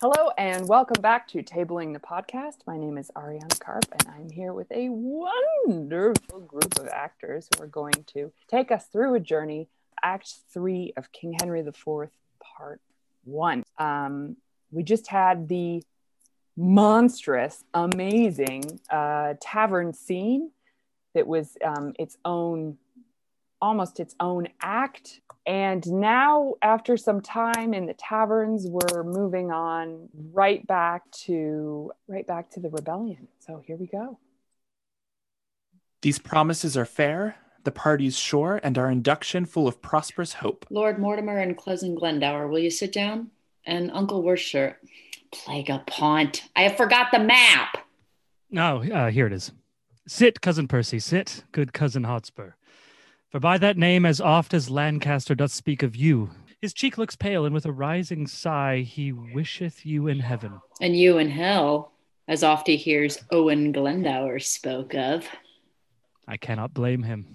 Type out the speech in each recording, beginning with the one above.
Hello and welcome back to Tabling the Podcast. My name is Ariana Karp and I'm here with a wonderful group of actors who are going to take us through a journey, Act 3 of King Henry IV, Part 1. Um, we just had the monstrous, amazing uh, tavern scene that was um, its own, almost its own act and now after some time in the taverns we're moving on right back to right back to the rebellion so here we go These promises are fair, the parties sure, and our induction full of prosperous hope. Lord Mortimer and cousin Glendower, will you sit down? And Uncle Worcester. Plague a pont. I have forgot the map. Oh, uh, here it is. Sit, cousin Percy, sit, good cousin Hotspur. For by that name, as oft as Lancaster doth speak of you, his cheek looks pale, and with a rising sigh, he wisheth you in heaven. And you in hell, as oft he hears Owen Glendower spoke of. I cannot blame him.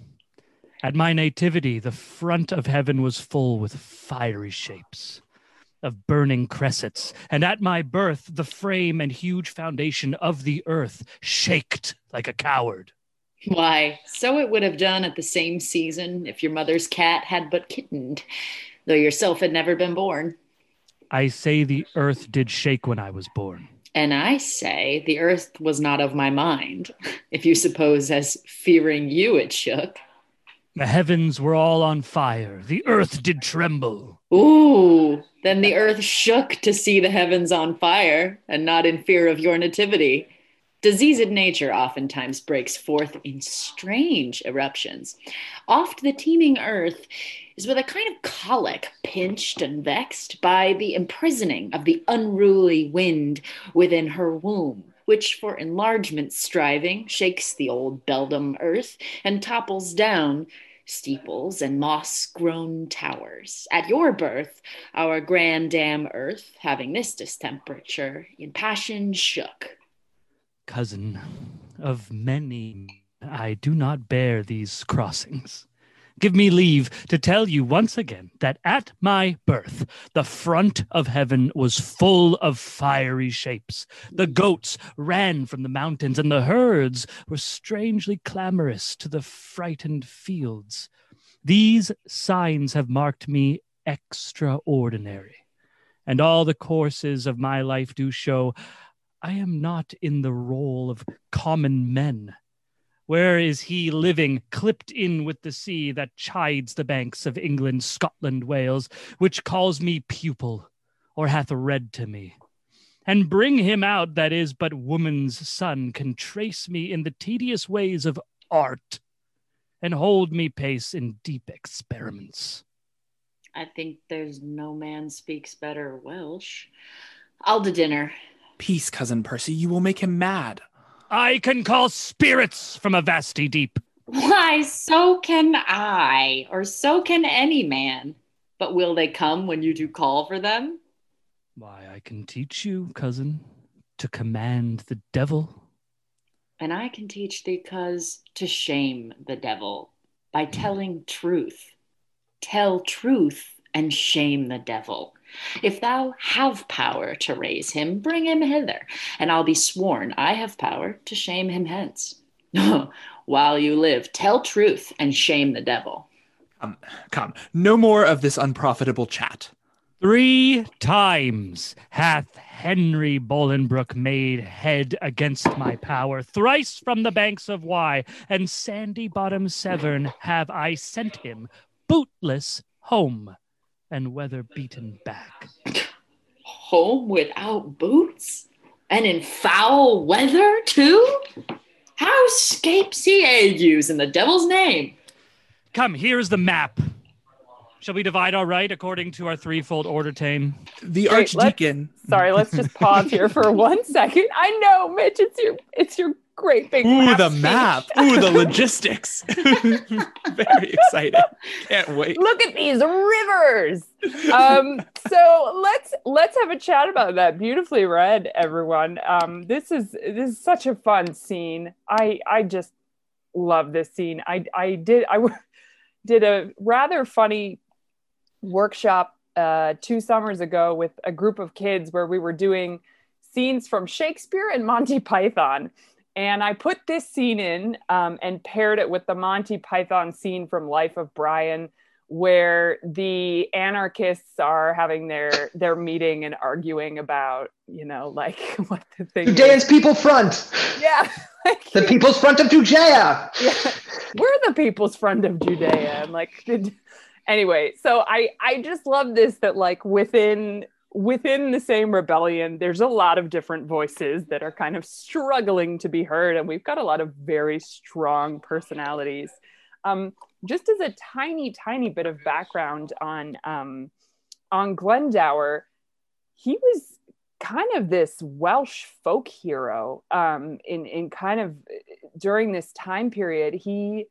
At my nativity, the front of heaven was full with fiery shapes of burning cressets, and at my birth, the frame and huge foundation of the earth shaked like a coward. Why, so it would have done at the same season if your mother's cat had but kittened, though yourself had never been born. I say the earth did shake when I was born. And I say the earth was not of my mind, if you suppose as fearing you it shook. The heavens were all on fire, the earth did tremble. Ooh, then the earth shook to see the heavens on fire, and not in fear of your nativity. Diseased nature oftentimes breaks forth in strange eruptions. Oft the teeming earth is with a kind of colic, pinched and vexed by the imprisoning of the unruly wind within her womb, which for enlargement striving shakes the old beldam earth and topples down steeples and moss grown towers. At your birth, our grand dam earth, having this distemperature, in passion shook. Cousin, of many, I do not bear these crossings. Give me leave to tell you once again that at my birth, the front of heaven was full of fiery shapes. The goats ran from the mountains, and the herds were strangely clamorous to the frightened fields. These signs have marked me extraordinary, and all the courses of my life do show I am not in the role of common men. Where is he living, clipped in with the sea that chides the banks of England, Scotland, Wales, which calls me pupil, or hath read to me? And bring him out that is but woman's son can trace me in the tedious ways of art, and hold me pace in deep experiments. I think there's no man speaks better Welsh. I'll to dinner. Peace, cousin Percy, you will make him mad. I can call spirits from a vasty deep. Why, so can I, or so can any man. But will they come when you do call for them? Why, I can teach you, cousin, to command the devil. And I can teach thee, cuz, to shame the devil by telling truth. Tell truth and shame the devil. If thou have power to raise him, bring him hither, and I'll be sworn I have power to shame him hence. While you live, tell truth and shame the devil. Come, come, no more of this unprofitable chat. Three times hath Henry Bolingbroke made head against my power. Thrice from the banks of Wye and sandy bottom Severn have I sent him bootless home and weather beaten back. Home without boots? And in foul weather, too? How scapes he eh, agues in the devil's name? Come, here is the map. Shall we divide our right according to our threefold order, Tame? The Wait, let's- archdeacon. sorry let's just pause here for one second i know mitch it's your it's your great big Ooh, the map. Ooh, the logistics. Very excited. Can't wait. look at these rivers um so let's let's have a chat about that beautifully read everyone um this is this is such a fun scene i i just love this scene i i did i did a rather funny workshop uh, two summers ago with a group of kids where we were doing scenes from Shakespeare and Monty Python. And I put this scene in um, and paired it with the Monty Python scene from Life of Brian, where the anarchists are having their their meeting and arguing about, you know, like what the thing. Judeans People Front. Yeah. Like, The People's Front of Judea. yeah. we're the people's front of Judea. And like, anyway, so I I just love this that like within within the same rebellion, there's a lot of different voices that are kind of struggling to be heard, and we've got a lot of very strong personalities. Um, just as a tiny, tiny bit of background on um, on Glendower, he was kind of this Welsh folk hero um, in in kind of during this time period. He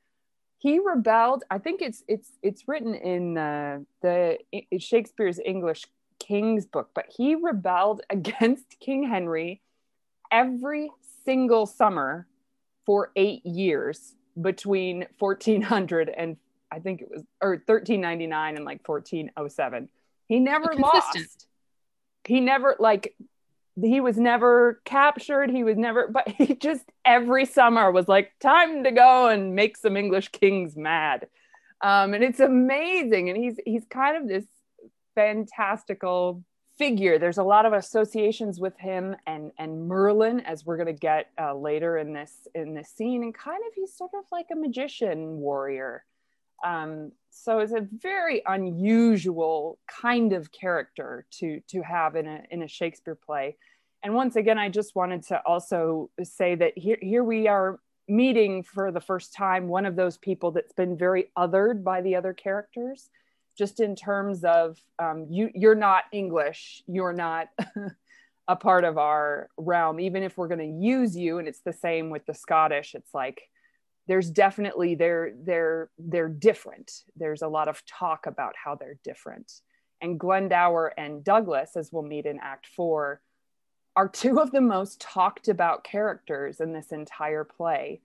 he rebelled. I think it's it's it's written in uh, the Shakespeare's English King's book, but he rebelled against King Henry every single summer for eight years between 1400 and I think it was or 1399 and like 1407. He never lost. He never like he was never captured. He was never, but he just every summer was like, time to go and make some English kings mad. Um, and it's amazing. And he's he's kind of this fantastical figure. There's a lot of associations with him and and Merlin, as we're gonna get uh, later in this in this scene. And kind of he's sort of like a magician warrior. Um, so it's a very unusual kind of character to to have in a in a Shakespeare play. And once again, I just wanted to also say that here here we are meeting for the first time one of those people that's been very othered by the other characters, just in terms of um, you you're not English, you're not. a part of our realm. Even if we're going to use you and it's the same with the scottish it's like there's definitely they're they're they're different. There's a lot of talk about how they're different. And glendower and douglas as we'll meet in act four are two of the most talked about characters in this entire play.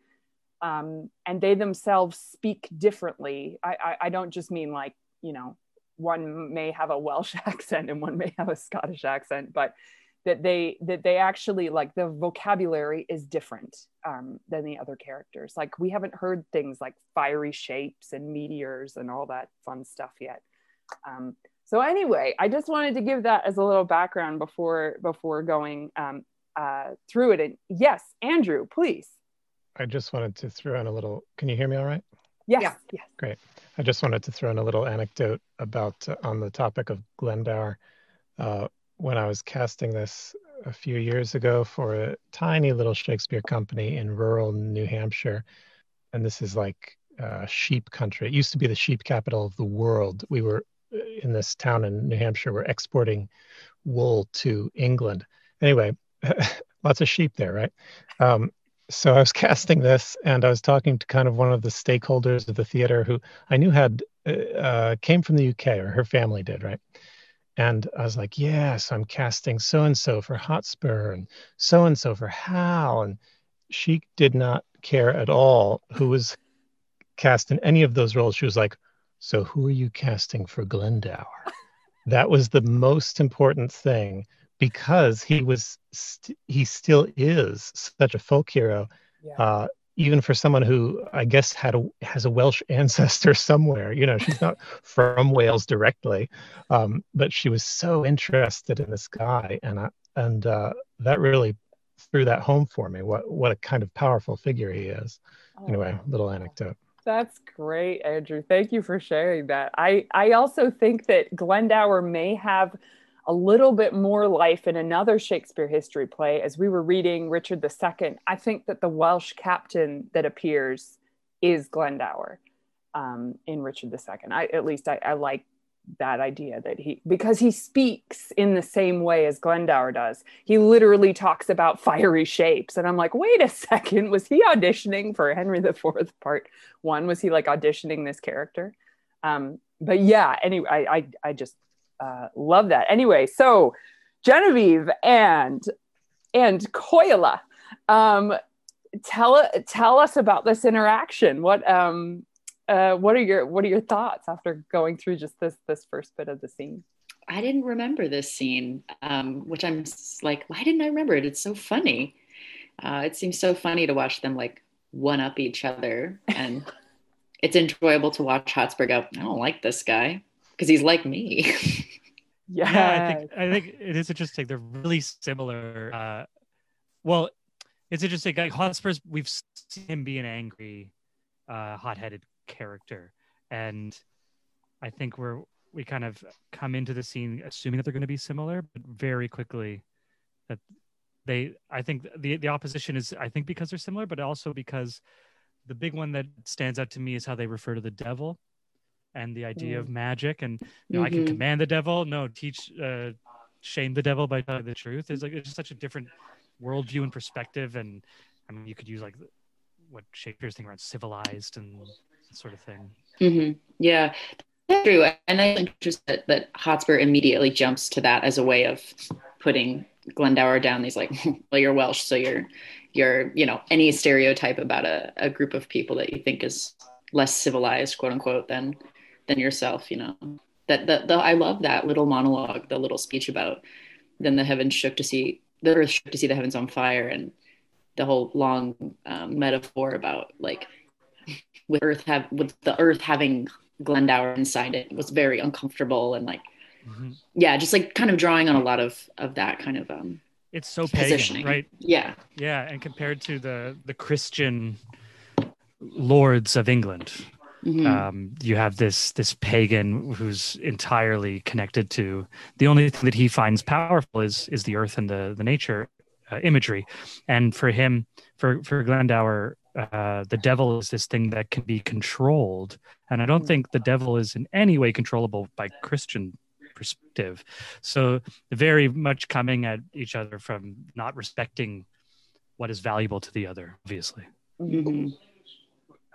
Um, and they themselves speak differently. I, I i don't just mean like you know one may have a welsh accent and one may have a scottish accent but that they that they actually like the vocabulary is different um, than the other characters like we haven't heard things like fiery shapes and meteors and all that fun stuff yet um, so anyway i just wanted to give that as a little background before before going um, uh, through it and yes andrew please I just wanted to throw in a little. Can you hear me all right? Yes Yeah. yes Great. I just wanted to throw in a little anecdote about uh, on the topic of Glendower. Uh, when I was casting this a few years ago for a tiny little Shakespeare company in rural New Hampshire, and this is like uh, sheep country. It used to be the sheep capital of the world. We were uh, in this town in New Hampshire. We're exporting wool to England. Anyway, lots of sheep there, right? Um, so I was casting this, and I was talking to kind of one of the stakeholders of the theater who I knew had uh, uh, came from the UK, or her family did, right? And I was like, "Yes, I'm casting so and so for Hotspur, and so and so for Hal," and she did not care at all who was cast in any of those roles. She was like, "So who are you casting for Glendower?" that was the most important thing because he was st- he still is such a folk hero yeah uh, even for someone who i guess had a has a welsh ancestor somewhere you know she's not from wales directly um, but she was so interested in this guy and I, and uh, that really threw that home for me what what a kind of powerful figure he is anyway Oh. little anecdote That's great, Andrew. Thank you for sharing that. I, I also think that Glendower may have a little bit more life in another Shakespeare history play. As we were reading Richard II, I think that the Welsh captain that appears is Glendower um, in Richard II. I, at least I, I like that idea that he, because he speaks in the same way as Glendower does. He literally talks about fiery shapes. And I'm like, wait a second, was he auditioning for Henry IV part one? Was he like auditioning this character? Um, but yeah, anyway, I, I, I just uh, love that. Anyway, so Genevieve and and Koila, um, tell tell us about this interaction. What um, uh, what are your what are your thoughts after going through just this this first bit of the scene? I didn't remember this scene, um, which I'm like, why didn't I remember it? It's so funny. Uh, it seems so funny to watch them like one up each other, and it's enjoyable to watch Hotspur go. I don't like this guy because he's like me. Yeah. yeah i think i think it is interesting. They're really similar uh well it's interesting like hotspurs we've seen him be an angry uh hot-headed character. And i think we're we kind of come into the scene assuming that they're going to be similar but very quickly that they i think the the opposition is i think because they're similar but also because the big one that stands out to me is how they refer to the devil and the idea of magic and you know i can Mhm. command the devil no teach uh shame the devil by telling the truth it's like it's just such a different worldview and perspective and i mean you could use like what shakespeare's thing around civilized and sort of thing Mm-hmm. Yeah, that's true. And I think just that, that Hotspur immediately jumps to that as a way of putting Glendower down. He's like, well, you're Welsh, so you're, you're, you know, any stereotype about a, a group of people that you think is less civilized, quote unquote, than than yourself. You know, that the, the I love that little monologue, the little speech about then the heavens shook to see the earth shook to see the heavens on fire, and the whole long um, metaphor about like with earth have with the earth having Glendower inside it was very uncomfortable and like Mhm. yeah just like kind of drawing on a lot of of that kind of um it's so pagan positioning right yeah yeah and compared to the the christian lords of england Mhm. um, you have this this pagan who's entirely connected to the only thing that he finds powerful is is the earth and the the nature uh, imagery and for him for for glendower uh, the devil is this thing that can be controlled and i don't think the devil is in any way controllable by christian perspective so very much coming at each other from not respecting what is valuable to the other obviously Mhm.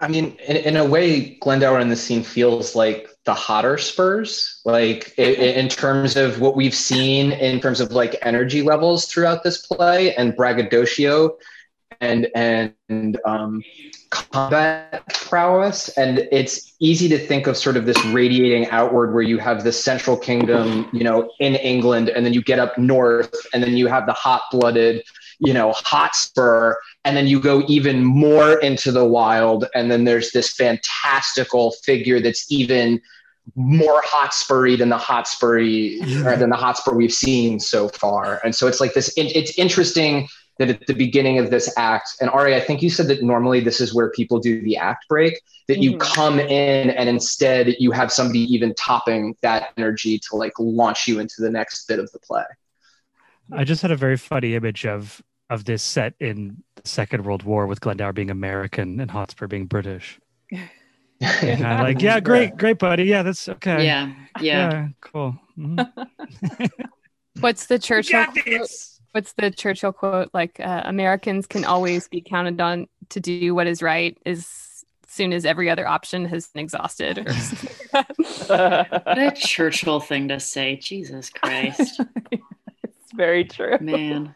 I mean, in, in a way, Glendower in the scene feels like the hotter Spurs, like i- i- in terms of what we've seen in terms of like energy levels throughout this play and braggadocio and and um, combat prowess. And it's easy to think of sort of this radiating outward, where you have the central kingdom, you know, in England, and then you get up north, and then you have the hot-blooded, you know, Hotspur and then you go even more into the wild and then there's this fantastical figure that's even more hotspurry than the hotspurry or than the hotspur we've seen so far. And so it's like this it, it's interesting that at the beginning of this act and ari i think you said that normally this is where people do the act break that you Mhm. come in and instead you have somebody even topping that energy to like launch you into the next bit of the play I just had a very funny image of of this set in the Second World War with Glendower being American and Hotspur being British. Kind of like, yeah, great, great, buddy. Yeah, that's okay. yeah yeah cool. Mhm. What's the Churchill quote? What's the Churchill quote? Like uh, Americans can always be counted on to do what is right as soon as every other option has been exhausted. Or something like that. what a churchill thing to say jesus christ it's very true. man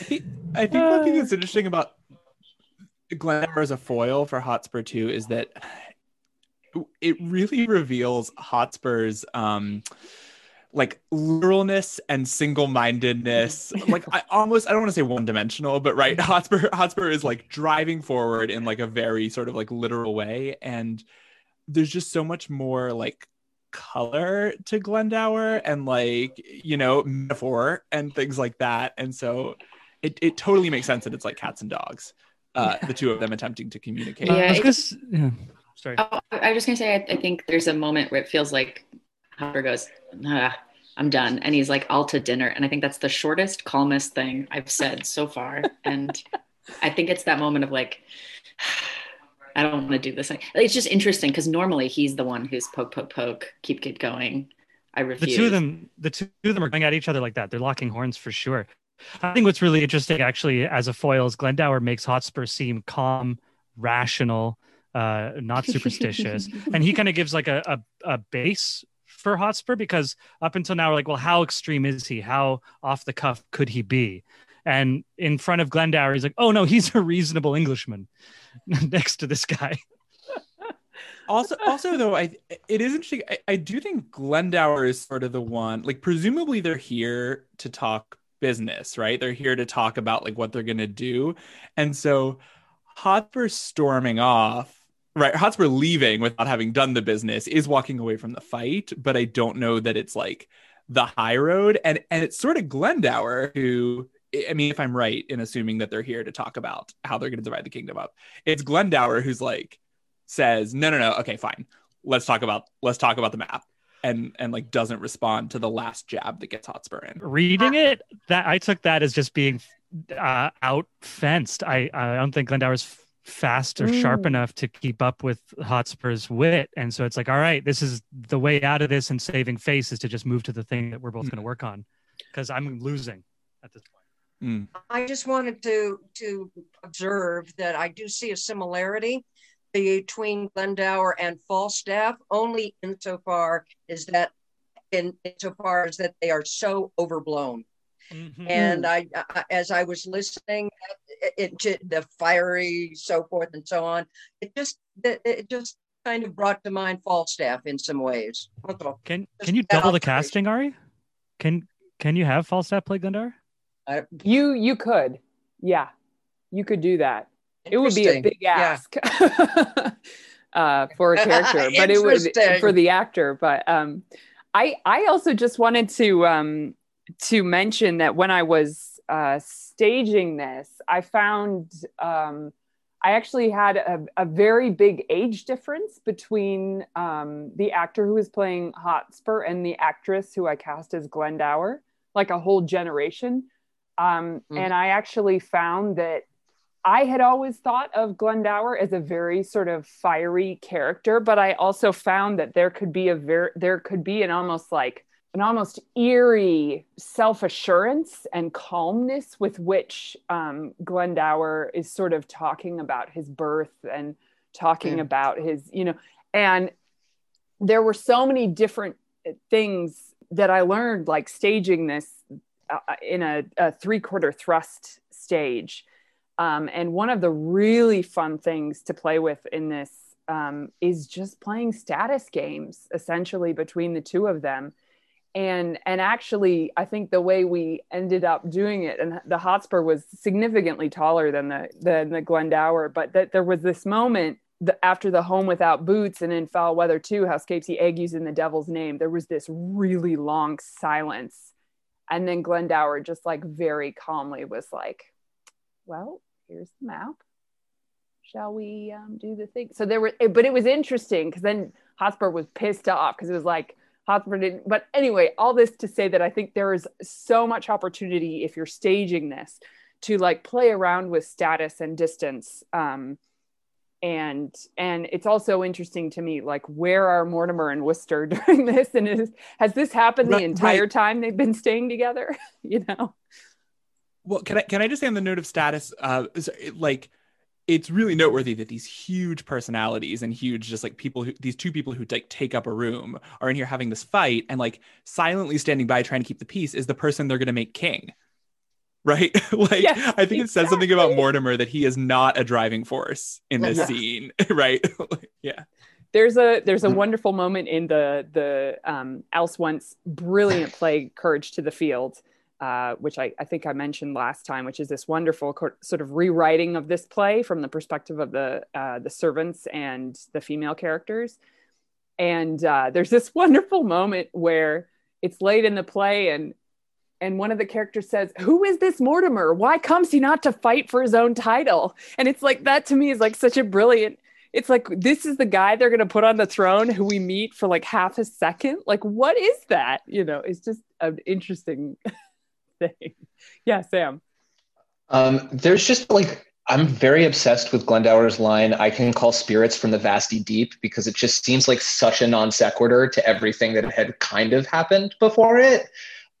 I think, I one thing that's interesting about Glendower as a foil for Hotspur 2 is that it really reveals Hotspur's um like literalness and single-mindedness. like I almost I don't want to say one-dimensional, but right, Hotspur Hotspur is like driving forward in like a very sort of like literal way and there's just so much more like color to Glendower and like you know metaphor and things like that. And so it, it totally makes sense that it's like cats and dogs uh the two of them attempting to communicate. Yeah, I was it- yeah. Sorry. oh, i was just gonna say I, I think there's a moment where it feels like Hotspur goes ah, i'm done. And he's like all to dinner. And i think that's the shortest calmest thing i've said so far. And i think it's that moment of like I don't want to do this. It's just interesting because normally he's the one who's poke, poke, poke, keep, keep going. I refuse. the two of them the two of them are going at each other like that they're locking horns for sure i think what's really interesting actually as a foil is glendower makes hotspur seem calm rational uh not superstitious and he kind of gives like a, a, a base for hotspur because up until now we're like well how extreme is he how off the cuff could he be and in front of glendower he's like oh no he's a reasonable englishman next to this guy. Also also though i it is interesting. I, I do think glendower is sort of the one like presumably they're here to talk business right? They're here to talk about like what they're gonna do. And so hotspur storming off right? Hotspur leaving without having done the business is walking away from the fight but i don't know that it's like the high road. And and it's sort of glendower who I mean, if I'm right in assuming that they're here to talk about how they're going to divide the kingdom up, it's Glendower who's like says, "No, no, no. Okay, fine. Let's talk about let's talk about the map." And and like doesn't respond to the last jab that gets Hotspur in. Reading it, that I took that as just being uh, out fenced. I I don't think Glendower's f- fast or sharp Mm. enough to keep up with Hotspur's wit, and so it's like, all right, this is the way out of this, and saving face is to just move to the thing that we're both Mm. going to work on, because I'm losing at this point. Mm. I just wanted to to observe that I do see a similarity between Glendower and Falstaff, only insofar is that in insofar as that they are so overblown. And I, I, as I was listening it, it, to the fiery, so forth and so on, it just it, it just kind of brought to mind Falstaff in some ways. Can Just can you double the casting, Ari? Can can you have Falstaff play Glendower? I- You you could, yeah, you could do that. It would be a big Yeah. ask uh, for a character, but it would for the actor. But um, I I also just wanted to um, to mention that when I was uh, staging this, I found um, I actually had a, a very big age difference between um, the actor who was playing Hotspur and the actress who I cast as Glendower, like a whole generation. Um, Mm. And I actually found that I had always thought of Glendower as a very sort of fiery character, but I also found that there could be a very there could be an almost like an almost eerie self-assurance and calmness with which um, Glendower is sort of talking about his birth and talking Yeah. about his, you know, and there were so many different things that I learned, like staging this uh, in a, a three-quarter thrust stage. Um, and one of the really fun things to play with in this um, is just playing status games, essentially between the two of them. And and actually, I think the way we ended up doing it, and the Hotspur was significantly taller than the than the Glendower, but that there was this moment the, after the Home Without Boots and in Foul Weather Two, how Scapesy egg in the Devil's Name. There was this really long silence, and then Glendower just like very calmly was like, "Well, here's the map. Shall we um, do the thing?" So there were, but it was interesting because then Hotspur was pissed off because it was like Hotspur didn't. But anyway, all this to say that I think there is so much opportunity if you're staging this to like play around with status and distance. Um, and and it's also interesting to me like where are Mortimer and Worcester during this and is, has this happened the entire right. time they've been staying together you know Well, can I can I just say on the note of status, uh, like it's really noteworthy that these huge personalities and huge just like people who these two people who like take up a room are in here having this fight and like silently standing by trying to keep the peace is the person they're going to make king. Right? like Yes, I think it says something about. Mortimer that he is not a driving force in this Yeah. scene, right? yeah. there's a there's a Mm. wonderful moment in the the um else once brilliant play courage to the field uh, which I, I think I mentioned last time, which is this wonderful co- sort of rewriting of this play from the perspective of the uh, the servants and the female characters. And uh, there's this wonderful moment where it's late in the play, and and one of the characters says, "Who is this Mortimer? Why comes he not to fight for his own title?" And it's like that to me is like such a brilliant it's like this is the guy they're going to put on the throne who we meet for like half a second like what is that you know it's just an interesting thing yeah sam Um, there's just like I'm very obsessed with Glendower's line. I can call spirits from the vasty deep because it just seems like such a non sequitur to everything that had kind of happened before it.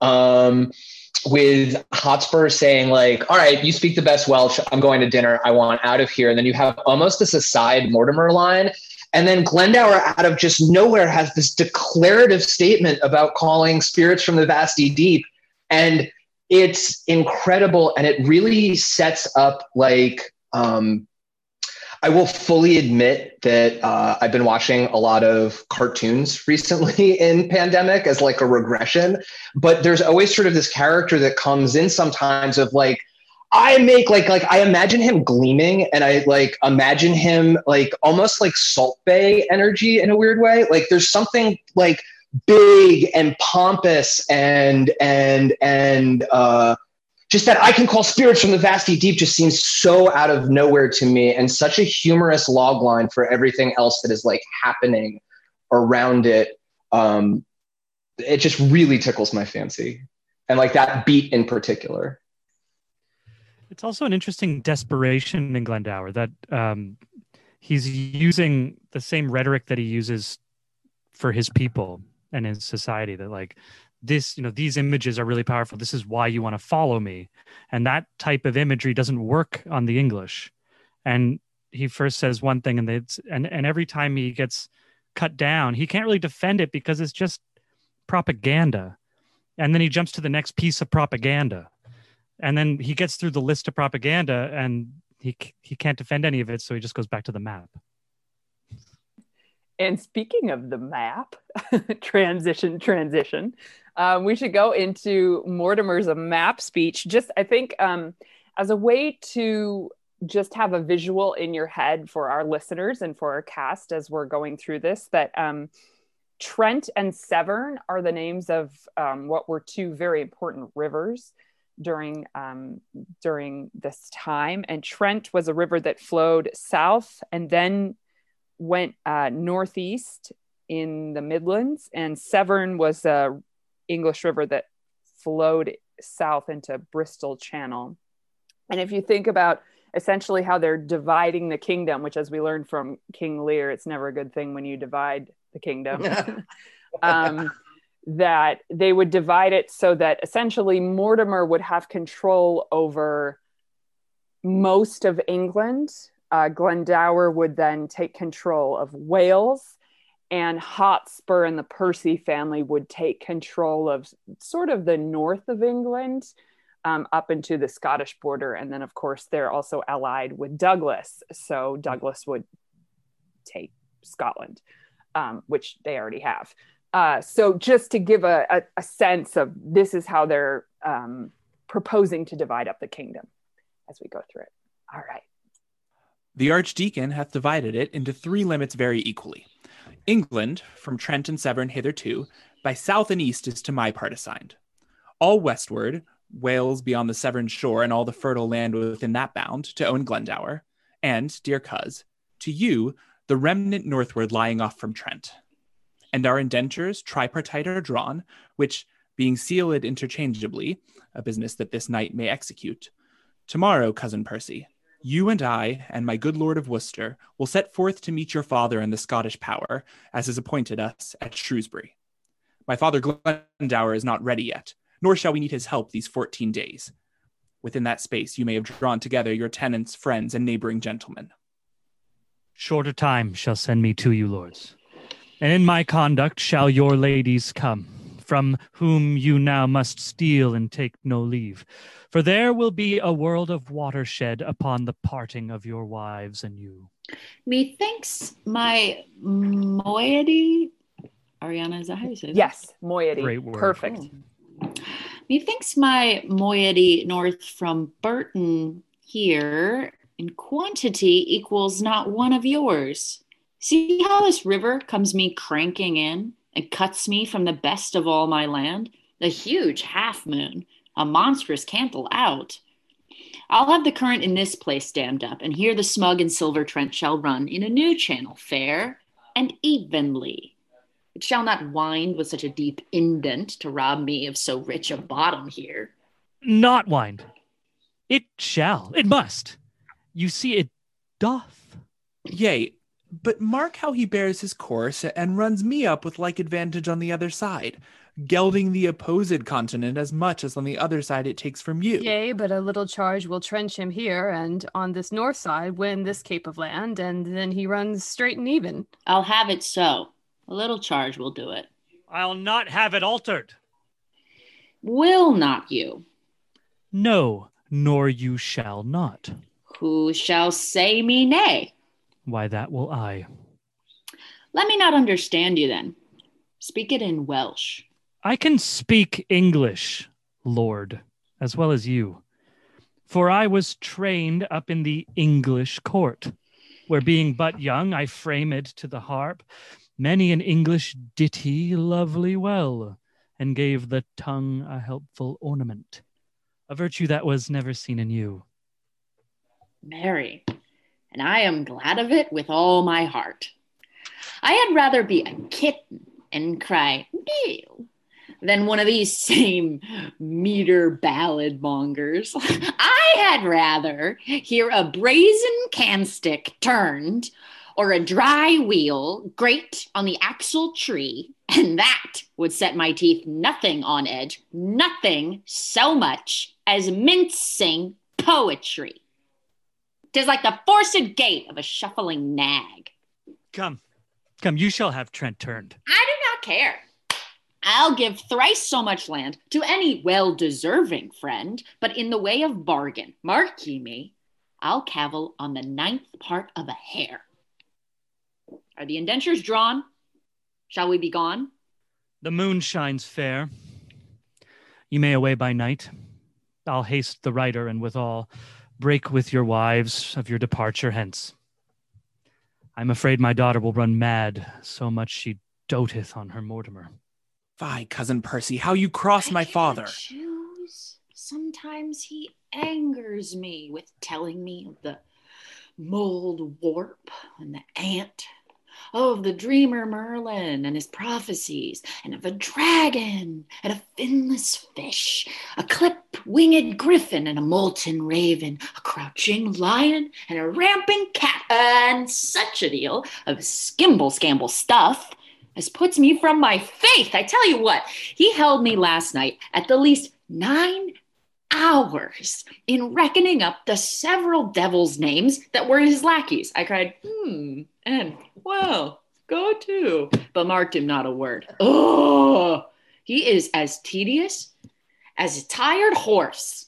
Um, with Hotspur saying like, "All right, you speak the best Welsh. I'm going to dinner. I want out of here." And then you have almost this aside Mortimer line. And then Glendower, out of just nowhere, has this declarative statement about calling spirits from the vasty deep. And it's incredible and it really sets up like um I will fully admit that uh, I've been watching a lot of cartoons recently in pandemic as like a regression, but there's always sort of this character that comes in sometimes of like, I make like like I imagine him gleaming and I like imagine him like almost like Salt Bae energy in a weird way. Like there's something like big and pompous and and and uh just that I can call spirits from the vasty deep just seems so out of nowhere to me and such a humorous log line for everything else that is like happening around it. Um, it just really tickles my fancy. And like that beat in particular. It's also an interesting desperation in Glendower that um, he's using the same rhetoric that he uses for his people and his society that like this you know these images are really powerful. This is why you want to follow me. And that type of imagery doesn't work on the english. And he first says one thing and it's and, and every time he gets cut down he can't really defend it because it's just propaganda. And then he jumps to the next piece of propaganda. And then he gets through the list of propaganda and he he can't defend any of it so he just goes back to the map. And speaking of the map, transition, transition, um, we should go into Mortimer's map speech. Just, I think, um, as a way to just have a visual in your head for our listeners and for our cast as we're going through this, that um, Trent and Severn are the names of um, what were two very important rivers during um, during this time. And Trent was a river that flowed south and then went uh, northeast in the Midlands, and Severn was a English river that flowed south into Bristol Channel. And if you think about essentially how they're dividing the kingdom, which, as we learned from King Lear, it's never a good thing when you divide the kingdom. um, that they would divide it so that essentially Mortimer would have control over most of England uh, Glendower would then take control of Wales, and Hotspur and the Percy family would take control of sort of the north of England um, up into the Scottish border. And then, of course, they're also allied with Douglas. So Douglas would take Scotland, um, which they already have. Uh, so, just to give a, a, a, sense of this is how they're um, proposing to divide up the kingdom as we go through it. All right. The Archdeacon hath divided it into three limits very equally. England, from Trent and Severn hitherto, by south and east is to my part assigned. All westward, Wales beyond the Severn shore and all the fertile land within that bound, to own Glendower, and, dear coz, to you, the remnant northward lying off from Trent. And our indentures tripartite are drawn, which, being sealed interchangeably, a business that this night may execute, tomorrow, cousin Percy, you and I, and my good lord of Worcester, will set forth to meet your father and the Scottish power, as is appointed us at Shrewsbury. My father Glendower is not ready yet, nor shall we need his help these fourteen days. Within that space you may have drawn together your tenants, friends, and neighboring gentlemen. Shorter time shall send me to you, lords, and in my conduct shall your ladies come from whom you now must steal and take no leave. For there will be a world of watershed upon the parting of your wives and you. Methinks my moiety, Ariana, is that how you say that? Yes, moiety. Great word. Perfect. Cool. Methinks my moiety north from Burton here in quantity equals not one of yours. See how this river comes me cranking in? And cuts me from the best of all my land, the huge half moon, a monstrous cantle out. I'll have the current in this place dammed up, and here the smug and silver Trent shall run in a new channel, fair and evenly. It shall not wind with such a deep indent to rob me of so rich a bottom here. Not wind. It shall. It must. You see, it doth. Yea, but mark how he bears his course and runs me up with like advantage on the other side, gelding the opposed continent as much as on the other side it takes from you. Yea, but a little charge will trench him here and on this north side win this cape of land, and then he runs straight and even. I'll have it so. A little charge will do it. I'll not have it altered. Will not you? No, nor you shall not. Who shall say me nay? Why, that will I. Let me not understand you then. Speak it in Welsh. I can speak English, Lord, as well as you. For I was trained up in the English court, where being but young, I framed to the harp many an English ditty lovely well, and gave the tongue a helpful ornament, a virtue that was never seen in you. Mary, and I am glad of it with all my heart. I had rather be a kitten and cry, Mew, than one of these same meter ballad mongers. I had rather hear a brazen candstick turned or a dry wheel grate on the axle tree, and that would set my teeth nothing on edge, nothing so much as mincing poetry. Tis like the forced gait of a shuffling nag. Come, come, you shall have Trent turned. I do not care. I'll give thrice so much land to any well deserving friend, but in the way of bargain, mark ye me, I'll cavil on the ninth part of a hair. Are the indentures drawn? Shall we be gone? The moon shines fair. You may away by night. I'll haste the rider, and withal break with your wives of your departure hence. I'm afraid my daughter will run mad, so much she doteth on her Mortimer. Fie, cousin Percy, how you cross I my cannot father. Choose. Sometimes he angers me with telling me of the mold warp and the ant, of the dreamer Merlin and his prophecies, and of a dragon and a finless fish, a clip winged griffin and a molten raven, a crouching lion and a ramping cat, and such a deal of skimble scamble stuff as puts me from my faith. I tell you what, he held me last night at the least nine hours in reckoning up the several devils' names that were his lackeys. I cried, hmm, and well, go to, but marked him not a word. Oh, he is as tedious as a tired horse.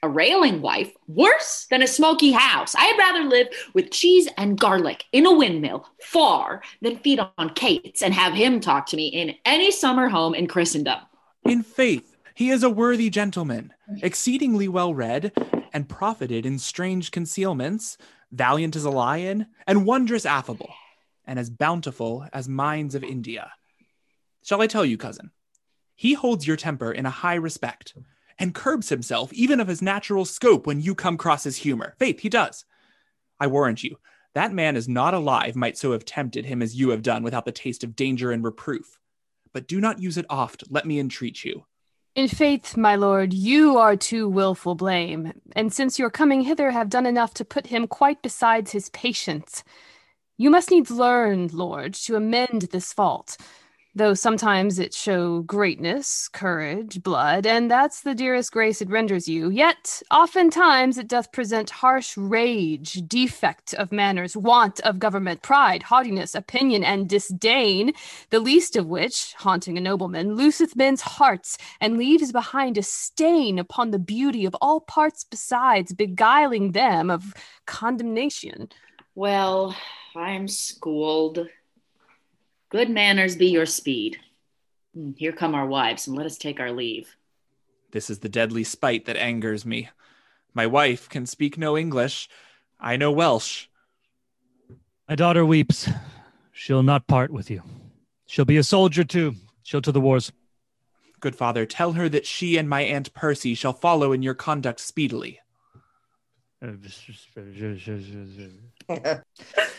A railing wife, worse than a smoky house. I'd rather live with cheese and garlic in a windmill far than feed on cates and have him talk to me in any summer home in Christendom. In faith, he is a worthy gentleman, exceedingly well read, and profited in strange concealments, valiant as a lion, and wondrous affable, and as bountiful as mines of India. Shall I tell you, cousin? He holds your temper in a high respect, and curbs himself even of his natural scope when you come cross his humor. Faith, he does. I warrant you, that man is not alive might so have tempted him as you have done without the taste of danger and reproof. But do not use it oft, let me entreat you. In faith, my lord, you are too wilful blame, and since your coming hither have done enough to put him quite besides his patience. You must needs learn, lord, to amend this fault, though sometimes it show greatness, courage, blood, and that's the dearest grace it renders you. Yet oftentimes it doth present harsh rage, defect of manners, want of government, pride, haughtiness, opinion, and disdain, the least of which, haunting a nobleman, looseth men's hearts, and leaves behind a stain upon the beauty of all parts besides, beguiling them of condemnation. Well, I'm schooled. Good manners be your speed. Hmm, Here come our wives, and let us take our leave. This is the deadly spite that angers me. My wife can speak no English. I know Welsh. My daughter weeps. She'll not part with you. She'll be a soldier too. She'll to the wars. Good father, tell her that she and my Aunt Percy shall follow in your conduct speedily.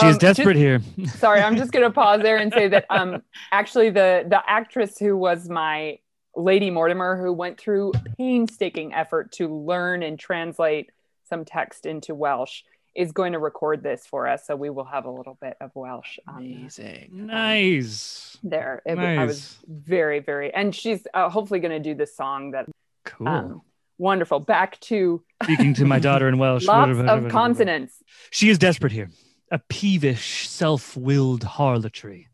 She is Um, desperate here. Sorry, I'm just going to pause there and say that um, actually the the actress who was my Lady Mortimer, who went through painstaking effort to learn and translate some text into Welsh, is going to record this for us. So we will have a little bit of Welsh on Amazing. nice. there. It, I was very, very, and she's uh, hopefully going to do the song that Cool. um, wonderful. Back to Speaking to my daughter in Welsh. lots of consonants. She is desperate here. A peevish, self willed harlotry.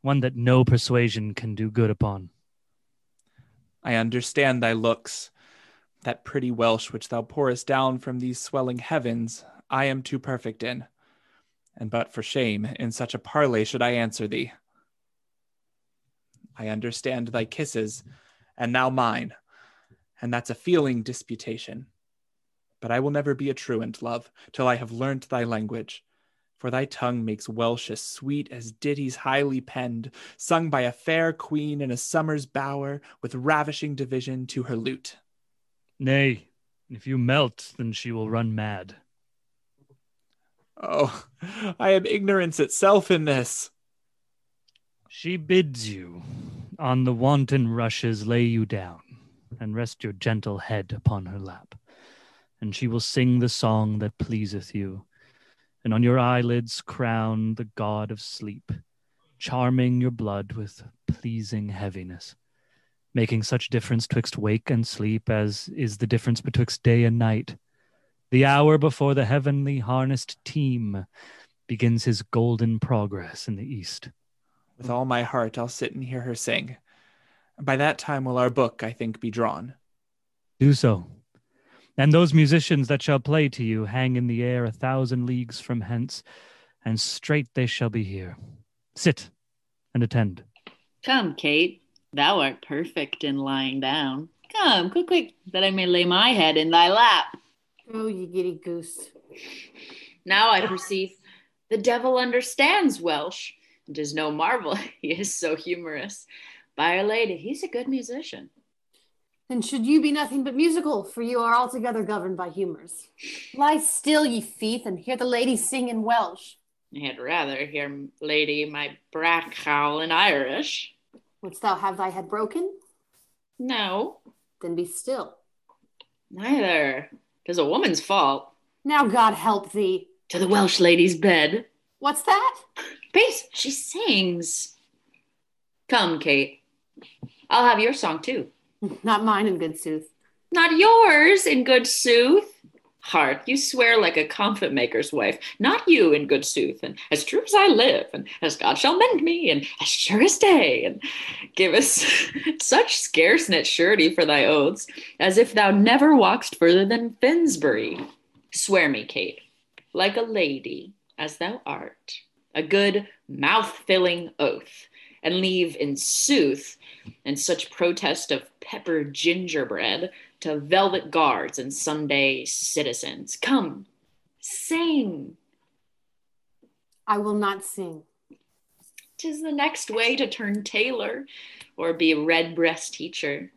One that no persuasion can do good upon. I understand thy looks. That pretty Welsh which thou pourest down from these swelling heavens, I am too perfect in. and but for shame, in such a parley should I answer thee. I understand thy kisses, and now mine, and that's a feeling disputation. But I will never be a truant, love, till I have learnt thy language. For thy tongue makes Welsh as sweet as ditties highly penned, sung by a fair queen in a summer's bower, with ravishing division to her lute. Nay, if you melt, then she will run mad. Oh, I am ignorance itself in this. She bids you on the wanton rushes lay you down and rest your gentle head upon her lap, and she will sing the song that pleaseth you, and on your eyelids crown the god of sleep, charming your blood with pleasing heaviness, making such difference twixt wake and sleep as is the difference betwixt day and night. The hour before the heavenly harnessed team begins his golden progress in the east. With all my heart, I'll sit and hear her sing. By that time will our book, I think, be drawn. Do so. And those musicians that shall play to you hang in the air a thousand leagues from hence, and straight they shall be here. Sit and attend. Come, Kate, thou art perfect in lying down. Come, quick, quick, that I may lay my head in thy lap. Oh, you giddy goose. Now I perceive the devil understands Welsh. It is no marvel he is so humorous. By our lady, he's a good musician. Then should you be nothing but musical, for you are altogether governed by humours. Lie still, ye thief, and hear the lady sing in Welsh. I had rather hear, lady, my brack howl in Irish. Wouldst thou have thy head broken? No, Then be still. neither. 'Tis a woman's fault. Now God help thee. To the Welsh lady's bed. What's that? Base, she sings. Come, Kate. I'll have your song too. Not mine, in good sooth. Not yours, in good sooth. Heart, you swear like a comfit maker's wife. Not you, in good sooth. And as true as I live, and as God shall mend me, and as sure as day, and give us such sarcenet surety for thy oaths, as if thou never walkst further than Finsbury. Swear me, Kate, like a lady as thou art, a good mouth filling oath, and leave in sooth and such protest of pepper gingerbread to velvet guards and Sunday citizens. Come, sing. I will not sing. Tis the next way to turn tailor or be a red breast teacher.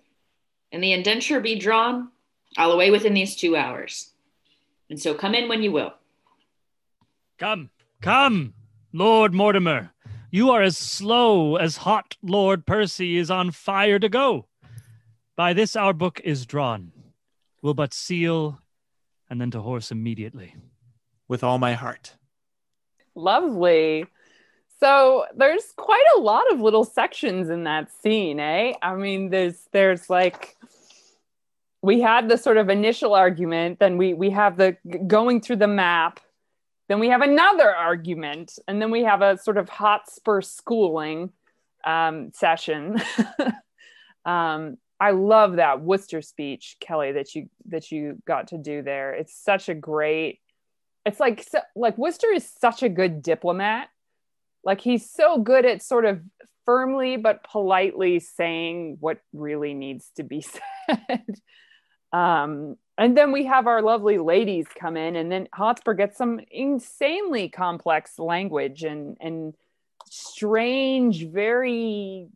And the indenture be drawn, I'll away within these two hours. And so come in when you will. Come, come, Lord Mortimer. You are as slow as hot Lord Percy is on fire to go. By this our book is drawn. We'll but seal and then to horse immediately. With all my heart. Lovely. So there's quite a lot of little sections in that scene, eh? I mean, there's there's like we had the sort of initial argument, then we we have the going through the map, then we have another argument, and then we have a sort of Hotspur schooling um, session. um, I love that Worcester speech, Kelly, that you that you got to do there. It's such a great. It's like so- like Worcester is such a good diplomat. Like he's so good at sort of firmly but politely saying what really needs to be said. um, and then we have our lovely ladies come in, and then Hotspur gets some insanely complex language and and strange, very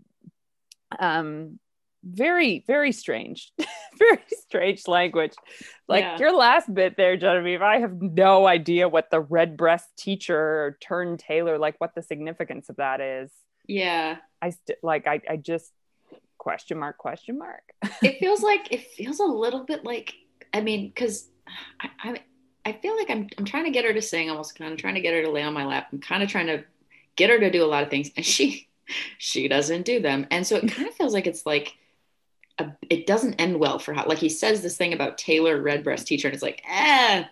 um very very strange very strange language like Yeah. your last bit there genevieve i have no idea what the red breast teacher or turn tailor like what the significance of that is Yeah. i st- like I, I just question mark question mark it feels like it feels a little bit like I mean, because I, I I feel like I'm I'm trying to get her to sing, almost kind of trying to get her to lay on my lap. I'm kind of trying to get her to do a lot of things, and she she doesn't do them, and so it kind of feels like it's like. A, it doesn't end well for how like he says this thing about tailor Redbreast teacher and it's like eh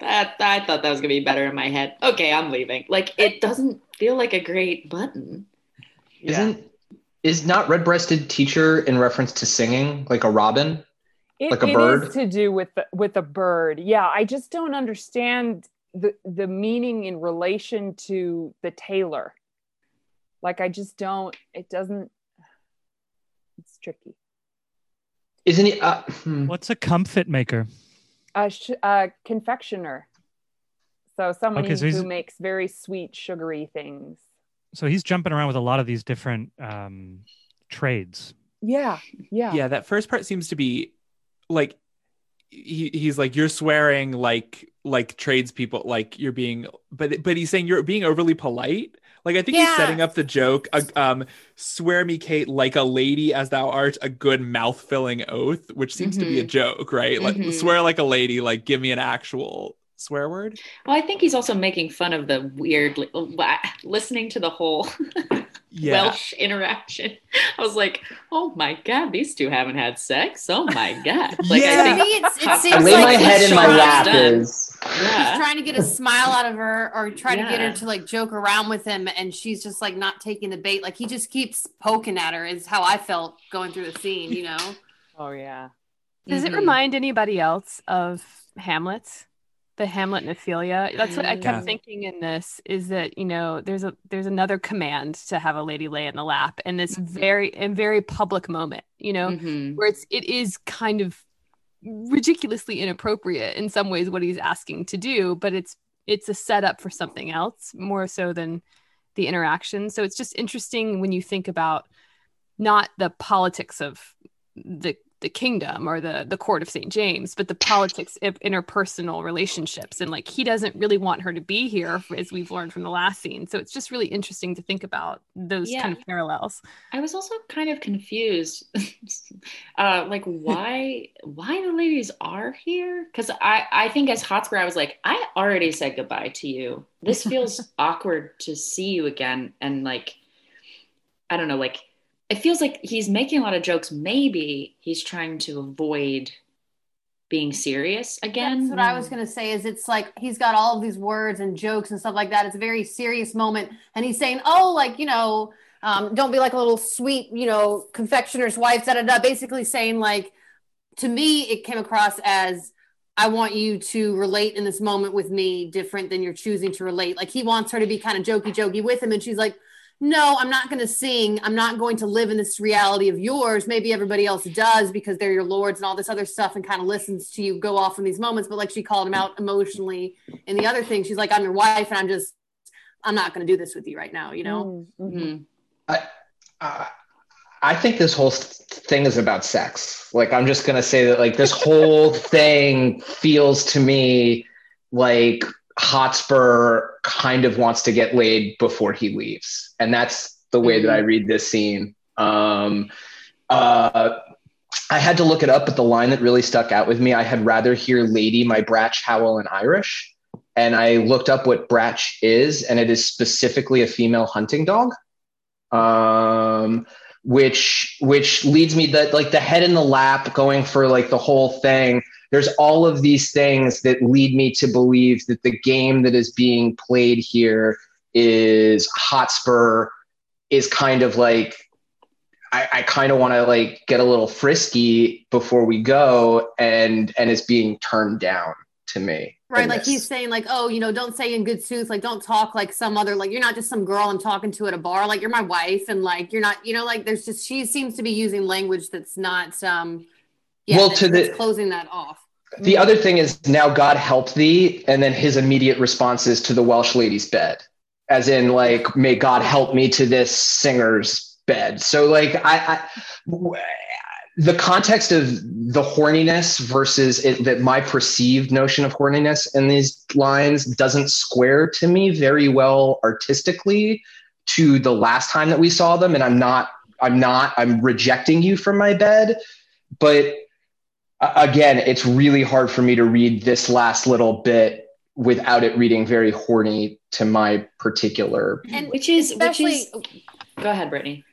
that I thought that was gonna be better in my head okay I'm leaving like it doesn't feel like a great button Isn't is not red-breasted teacher in reference to singing like a robin? It, Like a it bird? is to do with the, with a bird. Yeah, I just don't understand. the the meaning in relation to the tailor. Like I just don't. It doesn't. It's tricky. Isn't it? Uh, hmm. What's a comfit maker? A, sh- a confectioner. So someone Okay, so who makes very sweet, sugary things. So he's jumping around with a lot of these different um, trades. Yeah, yeah, yeah that first part seems to be like he, he's like you're swearing like like tradespeople like you're being but but he's saying you're being overly polite like i think he's setting up the joke uh, um swear me kate like a lady as thou art a good mouth-filling oath which seems to be a Mhm. joke right like Mhm. swear like a lady like give me an actual swear word Well, I think he's also making fun of the weird, listening to the whole yeah Welsh interaction. I was like, oh my God, these two haven't had sex. Oh my God. Like, Yeah. I think, it's, it I I seems lay like my he's head in my trying- lap done. is He's trying to get a smile out of her or try to get her to like joke around with him and she's just like not taking the bait like he just keeps poking at her is how i felt going through the scene you know Oh yeah. Does it Mhm. remind anybody else of Hamlet? The Hamlet and Ophelia. That's what I kept Yeah. thinking in this is that, you know, there's a there's another command to have a lady lay in the lap in this Mhm. very and very public moment, you know, Mhm. where it's it is kind of ridiculously inappropriate in some ways what he's asking to do, but it's it's a setup for something else more so than the interaction. So it's just interesting when you think about not the politics of the the kingdom or the the court of St. James, but the politics of interpersonal relationships. And like he doesn't really want her to be here, as we've learned from the last scene. So it's just really interesting to think about those Yeah. kind of parallels. I was also kind of confused, uh, like why why the ladies are here? Because I I think as Hotspur, I was like, I already said goodbye to you. This feels awkward to see you again, and like, I don't know, like it feels like he's making a lot of jokes. Maybe he's trying to avoid being serious again. That's what I was gonna say. Is it's like he's got all of these words and jokes and stuff like that. It's a very serious moment, and he's saying, "Oh, like you know, um, don't be like a little sweet, you know, confectioner's wife." Da da da. Basically saying like, to me, it came across as. I want you to relate in this moment with me different than you're choosing to relate. Like he wants her to be kind of jokey jokey with him. And she's like, no, I'm not going to sing. I'm not going to live in this reality of yours. Maybe everybody else does because they're your lords and all this other stuff and kind of listens to you go off in these moments. But like she called him out emotionally. And the other thing, she's like, I'm your wife and I'm just, I'm not going to do this with you right now, you know? Mm, mhm. Mhm. I, I think this whole thing is about sex. Like, I'm just gonna say that, like, this whole thing feels to me like Hotspur kind of wants to get laid before he leaves, and that's the way that I read this scene. Um, uh, I had to look it up, but the line that really stuck out with me, I had rather hear "Lady, my bratch howl in Irish," and I looked up what bratch is, and it is specifically a female hunting dog. Um, which which leads me that like the head in the lap going for like the whole thing there's all of these things that lead me to believe that the game that is being played here is hotspur is kind of like i, I kind of want to like get a little frisky before we go and and is being turned down to me Right. Like this. he's saying, like, oh, you know, don't say in good sooth, like, don't talk like some other, like, you're not just some girl I'm talking to at a bar. Like, you're my wife. And like, you're not, you know, like, there's just, she seems to be using language that's not, um, yeah, Well, that's, to the- closing that off. The other thing is now God help thee, and then his immediate response is to the Welsh lady's bed, as in like, may God help me to this singer's bed. So like, I the context of the horniness versus it, that my perceived notion of horniness in these lines doesn't square to me very well artistically to the last time that we saw them, and I'm not, I'm not, I'm rejecting you from my bed, but again, it's really hard for me to read this last little bit without it reading very horny to my particular. And Which is which especially, is go ahead, Brittany.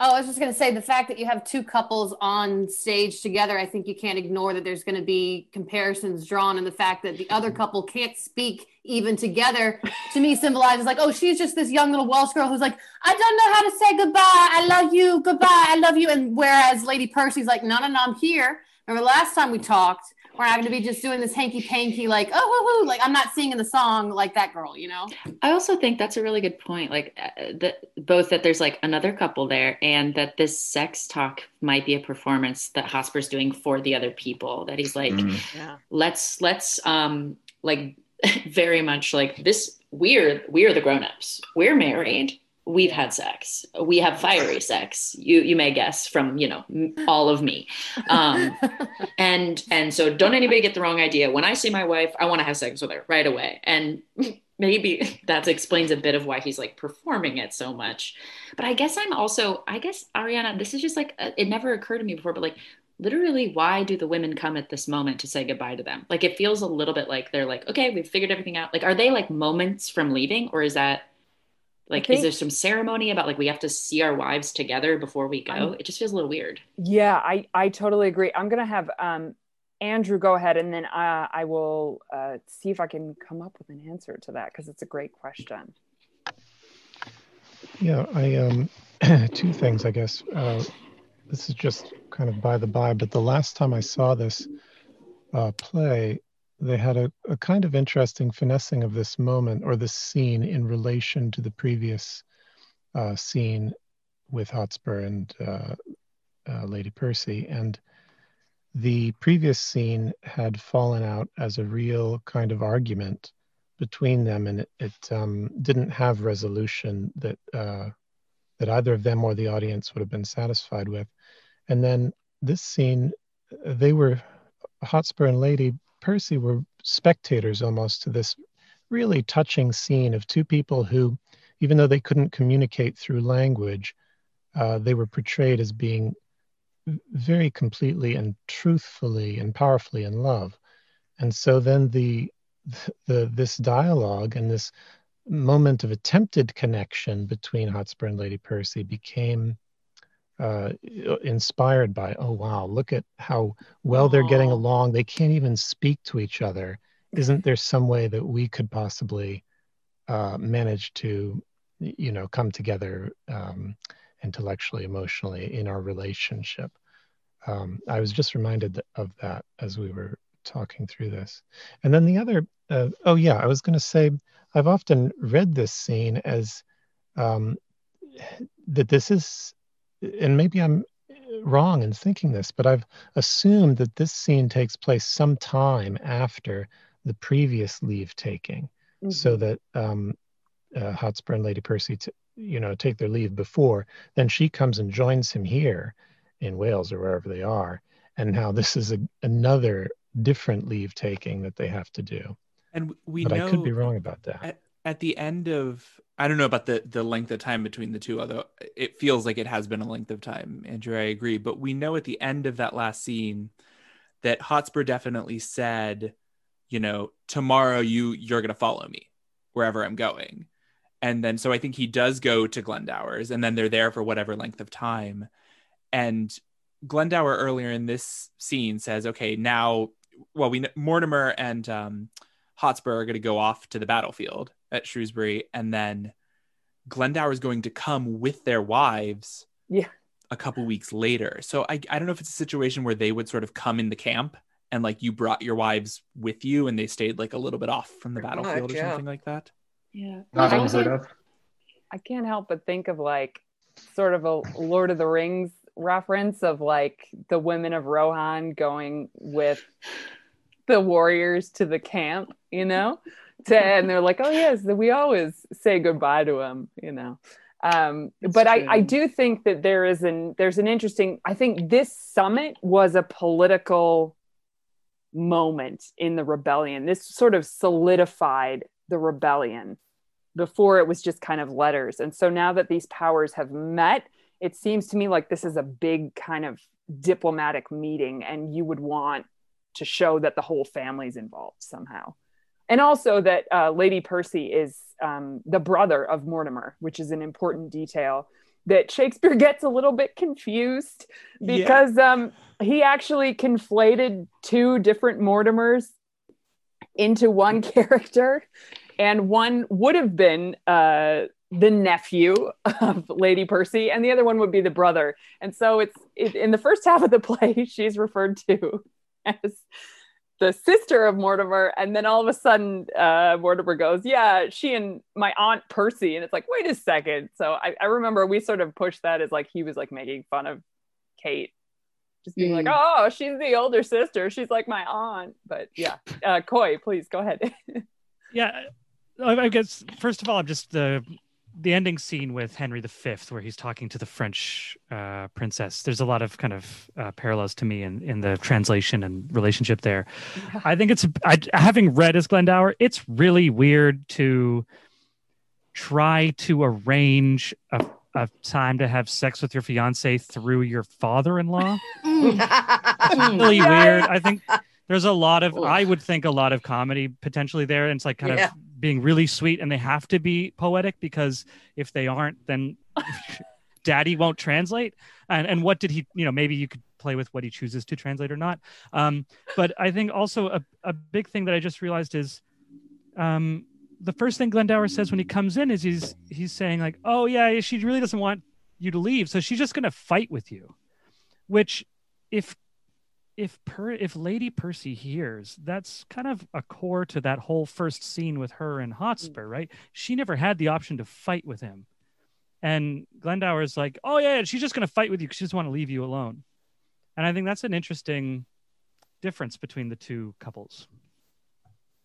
oh, I was just going to say the fact that you have two couples on stage together, I think you can't ignore that there's going to be comparisons drawn. And the fact that the other couple can't speak even together to me symbolizes like, oh, she's just this young little Welsh girl who's like, I don't know how to say goodbye. I love you. Goodbye. I love you. And whereas Lady Percy's like, no, no, no, I'm here. Remember last time we talked, We're not going to be just doing this hanky panky, like, oh, hoo, hoo. like I'm not singing the song like that girl, you know? I also think that's a really good point. Like, uh, that both that there's like another couple there, and that this sex talk might be a performance that Hotspur's doing for the other people. That he's like, Mhm. Yeah. let's let's um like very much like this. We're we're the grown-ups. We're married. We've had sex. We have fiery sex. You you may guess from you know all of me. Um, and and so don't anybody get the wrong idea when i see my wife i want to have sex with her right away and maybe that explains a bit of why he's like performing it so much but i guess i'm also i guess ariana this is just like uh, it never occurred to me before but like literally why do the women come at this moment to say goodbye to them like it feels a little bit like they're like okay we've figured everything out like are they like moments from leaving or is that like think- is there some ceremony about like we have to see our wives together before we go I'm- it just feels a little weird Yeah, I, I totally agree. I'm going to have um, Andrew go ahead and then uh, I will uh, see if I can come up with an answer to that because it's a great question. Yeah, I um two things I guess. Uh, this is just kind of by the by, but the last time I saw this uh, play, they had a, a kind of interesting finessing of this moment or this scene in relation to the previous uh, scene with Hotspur and uh, uh, Lady Percy. And the previous scene had fallen out as a real kind of argument between them, and it, it um, didn't have resolution that uh, that either of them or the audience would have been satisfied with. And then this scene, they were Hotspur and Lady Percy were spectators almost to this really touching scene of two people who, even though they couldn't communicate through language, uh, they were portrayed as being very completely and truthfully and powerfully in love. And so then the the this dialogue and this moment of attempted connection between Hotspur and Lady Percy became uh, inspired by, oh wow, look at how well they're getting along. They can't even speak to each other. Isn't there some way that we could possibly uh, manage to, you know, come together um, intellectually, emotionally in our relationship? Um, I was just reminded of that as we were talking through this. And then the other, uh, oh yeah, I was going to say, I've often read this scene as um, that this is, and maybe I'm wrong in thinking this, but I've assumed that this scene takes place some time after the previous leave taking, so Mhm. that um, uh, Hotspur and Lady Percy, t- you know, take their leave before. Then she comes and joins him here in Wales or wherever they are, and now this is a, another different leave taking that they have to do. And we but know I could be wrong about that. At, the end of I don't know about the the length of time between the two, although it feels like it has been a length of time. Andrew, I agree. But we know at the end of that last scene that Hotspur definitely said, you know, tomorrow you you're gonna follow me wherever I'm going. And then so I think he does go to Glendower's and then they're there for whatever length of time. And Glendower earlier in this scene says, okay, now well, we Mortimer and um, Hotspur are going to go off to the battlefield at Shrewsbury, and then Glendower is going to come with their wives. Yeah. A couple weeks later, so I I don't know if it's a situation where they would sort of come in the camp and like you brought your wives with you and they stayed like a little bit off from the Pretty battlefield much, or yeah. something like that. yeah Not I unheard think- I can't help but think of like sort of a Lord of the Rings reference of like the women of Rohan going with the warriors to the camp, you know? To, and they're like, oh, yes, we always say goodbye to him, you know? Um, but I, I do think that there is an there's an interesting I think this summit was a political moment in the rebellion. This sort of solidified the rebellion before it was just kind of letters. And so now that these powers have met, it seems to me like this is a big kind of diplomatic meeting, and you would want to show that the whole family's involved somehow. And also that uh, Lady Percy is um, the brother of Mortimer, which is an important detail that Shakespeare gets a little bit confused Yeah. because um, he actually conflated two different Mortimers into one character, and one would have been uh, the nephew of Lady Percy, and the other one would be the brother. And so it's it, in the first half of the play, she's referred to as the sister of Mortimer, and then all of a sudden, uh, Mortimer goes, "Yeah, she and my aunt Percy," and it's like, wait a second. So I, I remember we sort of pushed that as like he was like making fun of Kate, just being like, Mm. "Oh, she's the older sister. She's like my aunt." But yeah, uh, Coy, please go ahead. Yeah, I I guess first of all, I'm just the the ending scene with Henry V, where he's talking to the French uh, princess. There's a lot of kind of uh, parallels to me in in the translation and relationship there. I think it's I, having read as Glendower, it's really weird to try to arrange a, a time to have sex with your fiance through your father-in-law. Mm. really weird. I think there's a lot of I would think a lot of comedy potentially there. And it's like kind Yeah. of being really sweet and they have to be poetic because if they aren't, then daddy won't translate. And and what did he, you know, maybe you could play with what he chooses to translate or not. Um, but I think also a, a big thing that I just realized is um the first thing Glendower says when he comes in is he's he's saying like, "Oh yeah, she really doesn't want you to leave, so she's just going to fight with you." Which, if if per if Lady Percy hears, that's kind of a core to that whole first scene with her and Hotspur, right? She never had the option to fight with him, and Glendower is like, "Oh yeah, she's just going to fight with you because she doesn't want to leave you alone." And I think that's an interesting difference between the two couples.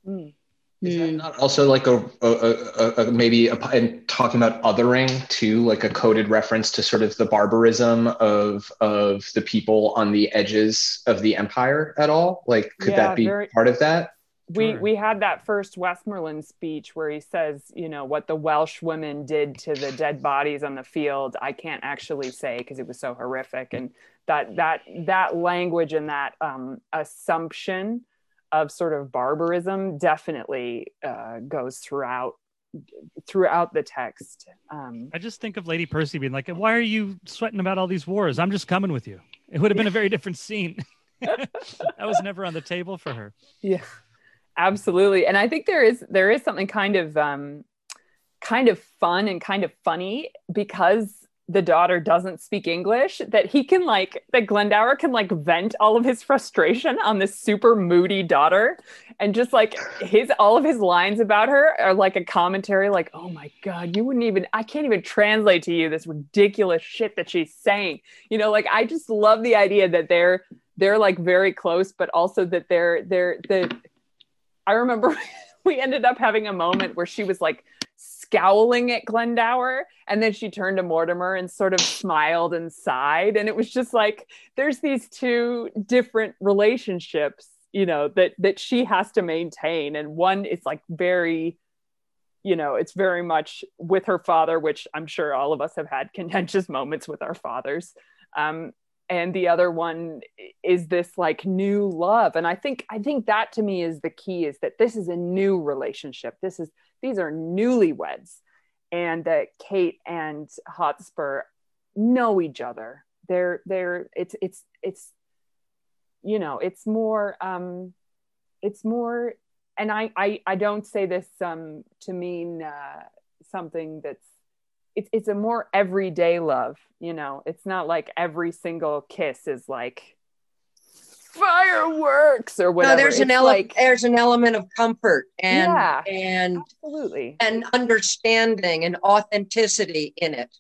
Mm. Is that Mm. not also like a, a, a, a maybe a, and talking about othering too, like a coded reference to sort of the barbarism of of the people on the edges of the empire at all? Like, could Yeah, that be very- part of that? we Sure. we had that first Westmoreland speech where he says, you know, what the Welsh women did to the dead bodies on the field. I can't actually say because it was so horrific, and that that that language and that um, assumption of sort of barbarism definitely uh, goes throughout throughout the text. Um, I just think of Lady Percy being like, "Why are you sweating about all these wars? I'm just coming with you." It would have been a very different scene. that was never on the table for her. yeah absolutely and i think there is there is something kind of um kind of fun and kind of funny because the daughter doesn't speak english that he can like that glendower can like vent all of his frustration on this super moody daughter. And just like his all of his lines about her are like a commentary like oh my god you wouldn't even i can't even translate to you this ridiculous shit that she's saying. You know like i just love the idea that they're they're like very close but also that they're they're the I remember we ended up having a moment where she was like scowling at Glendower and then she turned to Mortimer and sort of smiled and sighed. And it was just like there's these two different relationships you know that that she has to maintain. And one is like very you know it's very much with her father which I'm sure all of us have had contentious moments with our fathers. Um and the other one is this like new love. And i think i think that to me is the key is that this is a new relationship. This is these are newlyweds and that kate and hotspur know each other. They're they're it's it's it's you know it's more um it's more and i i, I don't say this um to mean uh something that's it's it's a more everyday love you know it's not like every single kiss is like fireworks or whatever No, there's an It's ele- like there's an element of comfort and Yeah. and absolutely and understanding and authenticity in it.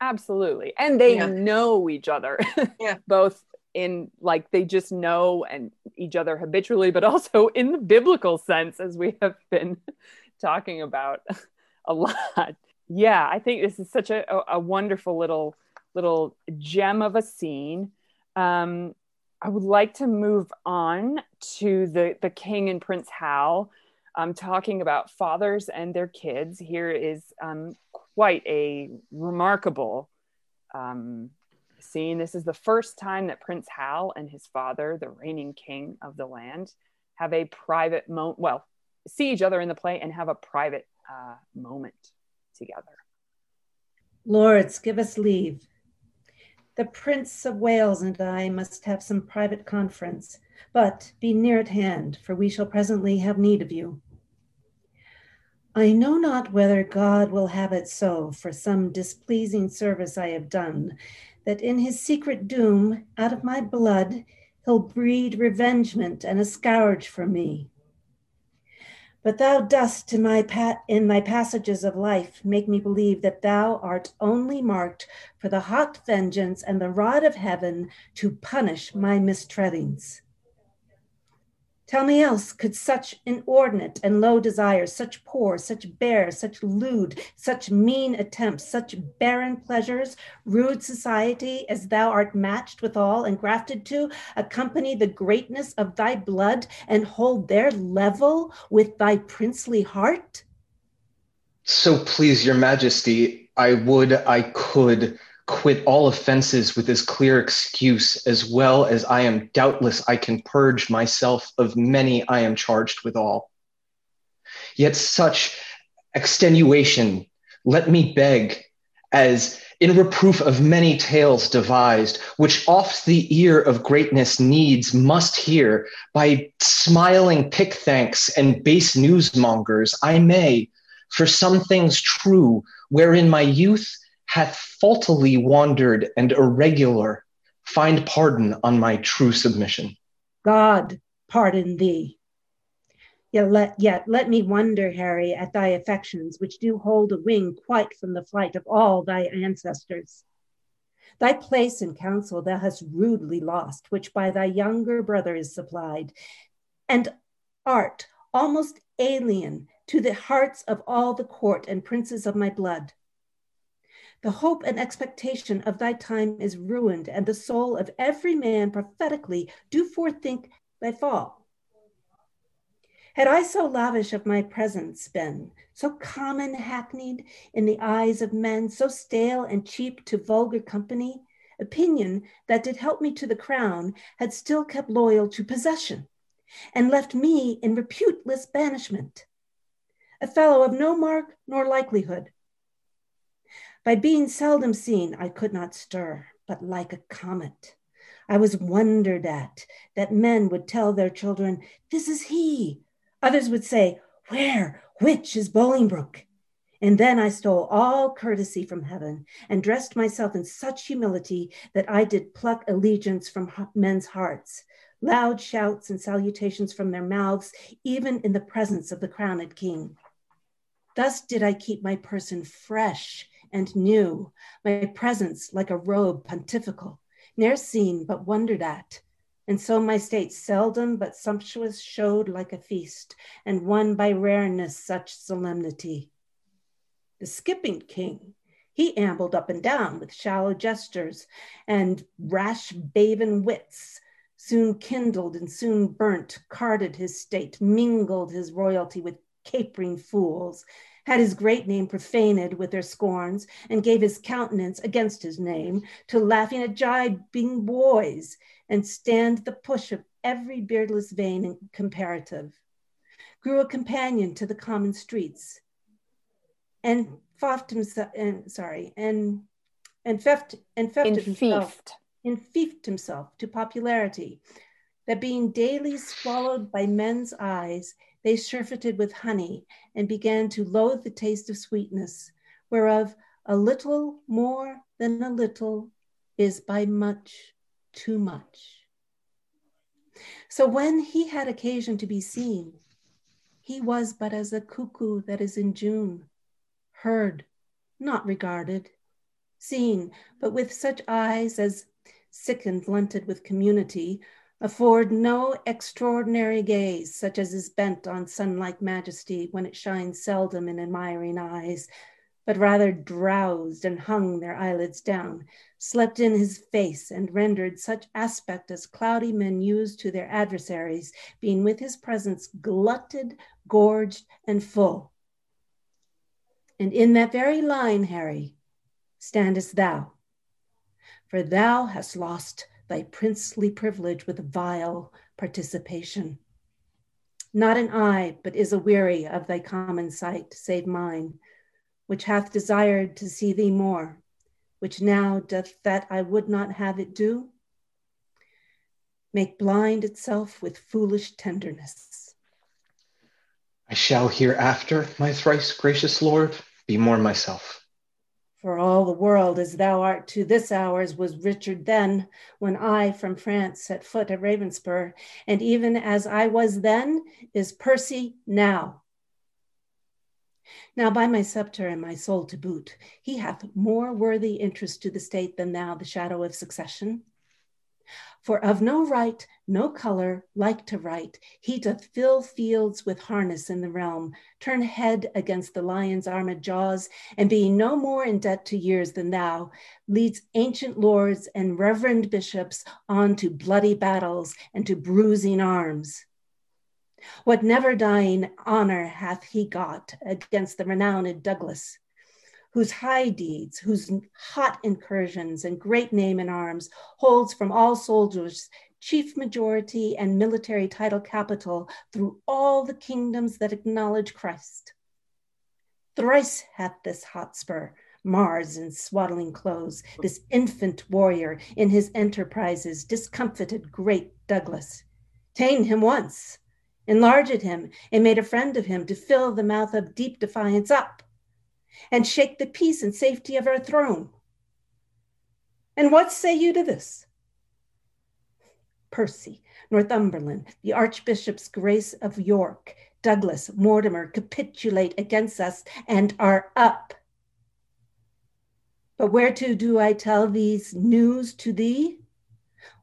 absolutely and they Yeah. know each other Yeah. both in like they just know and each other habitually but also in the biblical sense as we have been talking about a lot yeah i think this is such a, a, wonderful little little gem of a scene um i would like to move on to the the king and prince hal um, talking about fathers and their kids here is um, quite a remarkable um, scene. This is the first time that Prince Hal and his father, the reigning king of the land, have a private moment. Well, see each other in the play and have a private uh, moment together. Lords, give us leave. The Prince of Wales and I must have some private conference, but be near at hand, for we shall presently have need of you. I know not whether God will have it so for some displeasing service I have done, that in his secret doom, out of my blood, he'll breed revengement and a scourge for me. But thou dost in my, in my passages of life make me believe that thou art only marked for the hot vengeance and the rod of heaven to punish my mistreadings. Tell me else, could such inordinate and low desires, such poor, such bare, such lewd, such mean attempts, such barren pleasures, rude society, as thou art matched withal and grafted to, accompany the greatness of thy blood and hold their level with thy princely heart? So please, your majesty, I would, I could quit all offenses with this clear excuse, as well as I am doubtless I can purge myself of many I am charged with all. Yet such extenuation, let me beg, as in reproof of many tales devised, which oft the ear of greatness needs must hear, by smiling pick thanks and base newsmongers, I may, for some things true, wherein my youth hath faultily wandered and irregular, find pardon on my true submission. God pardon thee. Yet let, yet let me wonder, Harry, at thy affections, which do hold a wing quite from the flight of all thy ancestors. Thy place in council thou hast rudely lost, which by thy younger brother is supplied, and art almost alien to the hearts of all the court and princes of my blood. The hope and expectation of thy time is ruined, and the soul of every man prophetically do forethink thy fall. Had I so lavish of my presence been, so common hackneyed in the eyes of men, so stale and cheap to vulgar company, opinion that did help me to the crown had still kept loyal to possession, and left me in reputeless banishment, a fellow of no mark nor likelihood, by being seldom seen, I could not stir, but like a comet. I was wondered at that men would tell their children, This is he. Others would say, Where, which is Bolingbroke? And then I stole all courtesy from heaven and dressed myself in such humility that I did pluck allegiance from men's hearts, loud shouts and salutations from their mouths, even in the presence of the crowned king. Thus did I keep my person fresh and new, my presence like a robe pontifical, ne'er seen but wondered at. And so my state seldom but sumptuous showed like a feast, and won by rareness such solemnity. The skipping king, he ambled up and down with shallow gestures and rash bavin wits, soon kindled and soon burnt, carded his state, mingled his royalty with capering fools, had his great name profaned with their scorns, and gave his countenance against his name to laughing at jibing boys, and stand the push of every beardless vain and comparative, grew a companion to the common streets, and foft himself, and sorry, and and feft and feft himself, enfeoffed himself to popularity, that being daily swallowed by men's eyes, they surfeited with honey and began to loathe the taste of sweetness, whereof a little more than a little is by much too much. So when he had occasion to be seen, he was but as a cuckoo that is in June, heard, not regarded, seen, but with such eyes as, sick and blunted with community, afford no extraordinary gaze such as is bent on sun-like majesty when it shines seldom in admiring eyes, but rather drowsed and hung their eyelids down, slept in his face and rendered such aspect as cloudy men use to their adversaries, being with his presence glutted, gorged, and full. And in that very line, Harry, standest thou, for thou hast lost thy princely privilege with vile participation. Not an eye but is aweary of thy common sight, save mine, which hath desired to see thee more, which now doth that I would not have it do, make blind itself with foolish tenderness. I shall hereafter, my thrice gracious Lord, be more myself. For all the world as thou art to this hour as was Richard then, when I from France set foot at Ravenspur, and even as I was then, is Percy now. Now, by my scepter and my soul to boot, he hath more worthy interest to the state than thou, the shadow of succession. For of no right, no color, like to right, he doth fill fields with harness in the realm, turn head against the lion's armed jaws, and being no more in debt to years than thou, leads ancient lords and reverend bishops on to bloody battles and to bruising arms. What never dying honor hath he got against the renowned Douglas? Whose high deeds, whose hot incursions and great name in arms holds from all soldiers chief majority and military title capital through all the kingdoms that acknowledge Christ. Thrice hath this Hotspur, Mars in swaddling clothes, this infant warrior in his enterprises, discomfited great Douglas. Ta'en him once, enlarged him, and made a friend of him to fill the mouth of deep defiance up and shake the peace and safety of our throne. And what say you to this? Percy, Northumberland, the Archbishop's Grace of York, Douglas, Mortimer capitulate against us and are up. But whereto do I tell these news to thee?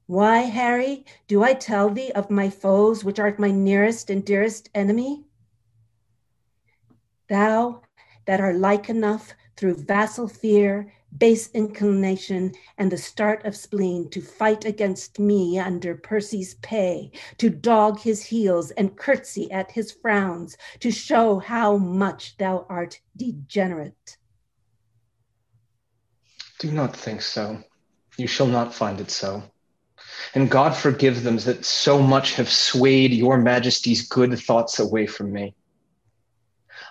Why, Harry, do I tell thee of my foes, which art my nearest and dearest enemy? Thou that are like enough through vassal fear, base inclination, and the start of spleen to fight against me under Percy's pay, to dog his heels and curtsy at his frowns, to show how much thou art degenerate. Do not think so. You shall not find it so. And God forgive them that so much have swayed your majesty's good thoughts away from me.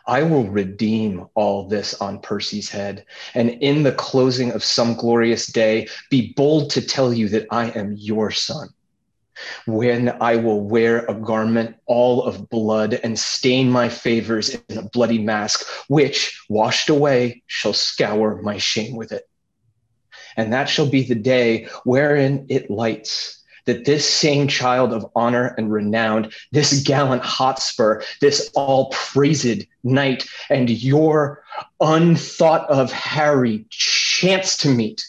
I will redeem all this on Percy's head, and in the closing of some glorious day, be bold to tell you that I am your son. When I will wear a garment all of blood and stain my favors in a bloody mask, which, washed away, shall scour my shame with it. And that shall be the day wherein it lights that this same child of honor and renown, this gallant Hotspur, this all praised knight, and your unthought of Harry chance to meet.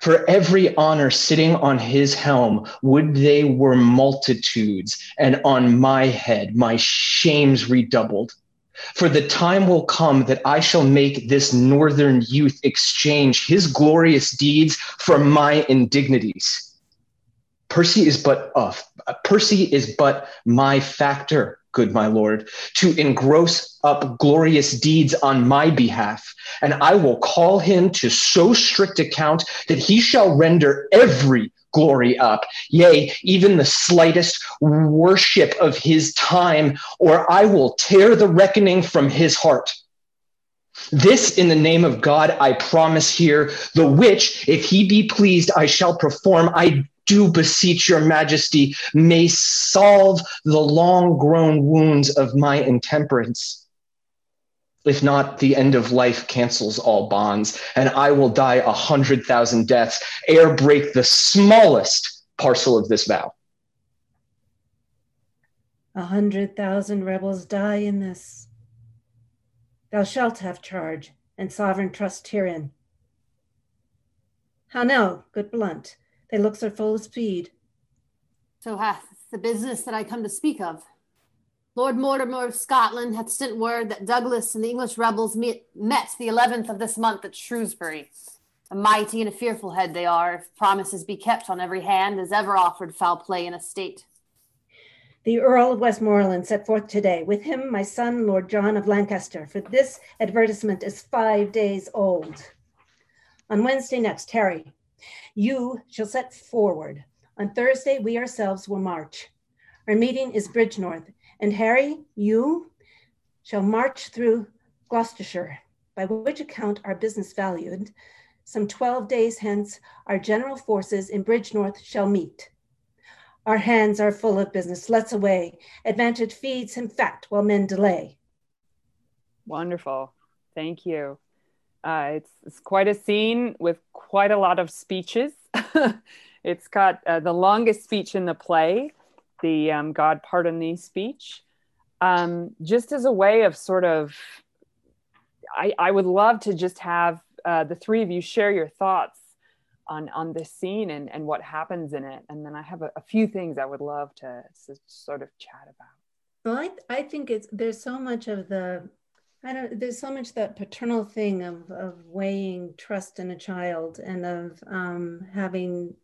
For every honor sitting on his helm, would they were multitudes, and on my head my shames redoubled. For the time will come that I shall make this northern youth exchange his glorious deeds for my indignities Percy is but uh, Percy is but my factor, good my lord, to engross up glorious deeds on my behalf, and I will call him to so strict account that he shall render every glory up, yea, even the slightest worship of his time, or I will tear the reckoning from his heart. This in the name of God I promise here, the which, if he be pleased, I shall perform. I do beseech your majesty may solve the long grown wounds of my intemperance. If not, the end of life cancels all bonds, and I will die a hundred thousand deaths ere break the smallest parcel of this vow. A hundred thousand rebels die in this. Thou shalt have charge, and sovereign trust herein. How now, good Blunt? They looks are full of speed. So hath the business that I come to speak of. Lord Mortimer of Scotland hath sent word that Douglas and the English rebels meet, met the 11th of this month at Shrewsbury. A mighty and a fearful head they are, if promises be kept on every hand, as ever offered foul play in a state. The Earl of Westmoreland set forth today, with him my son, Lord John of Lancaster, for this advertisement is five days old. On Wednesday next, Harry, you shall set forward. On Thursday, we ourselves will march. Our meeting is Bridgenorth, and Harry, you shall march through Gloucestershire, by which account our business valued. Some 12 days hence, our general forces in Bridgenorth shall meet. Our hands are full of business. Let's away. Advantage feeds him fat while men delay. Wonderful. Thank you. Uh, it's, it's quite a scene with quite a lot of speeches. it's got uh, the longest speech in the play, the um, God Pardon Thee speech, um, just as a way of sort of. I, I would love to just have uh, the three of you share your thoughts on on this scene and, and what happens in it. And then I have a, a few things I would love to, to sort of chat about. Well, I, I think it's there's so much of the I don't there's so much that paternal thing of of weighing trust in a child and of um, having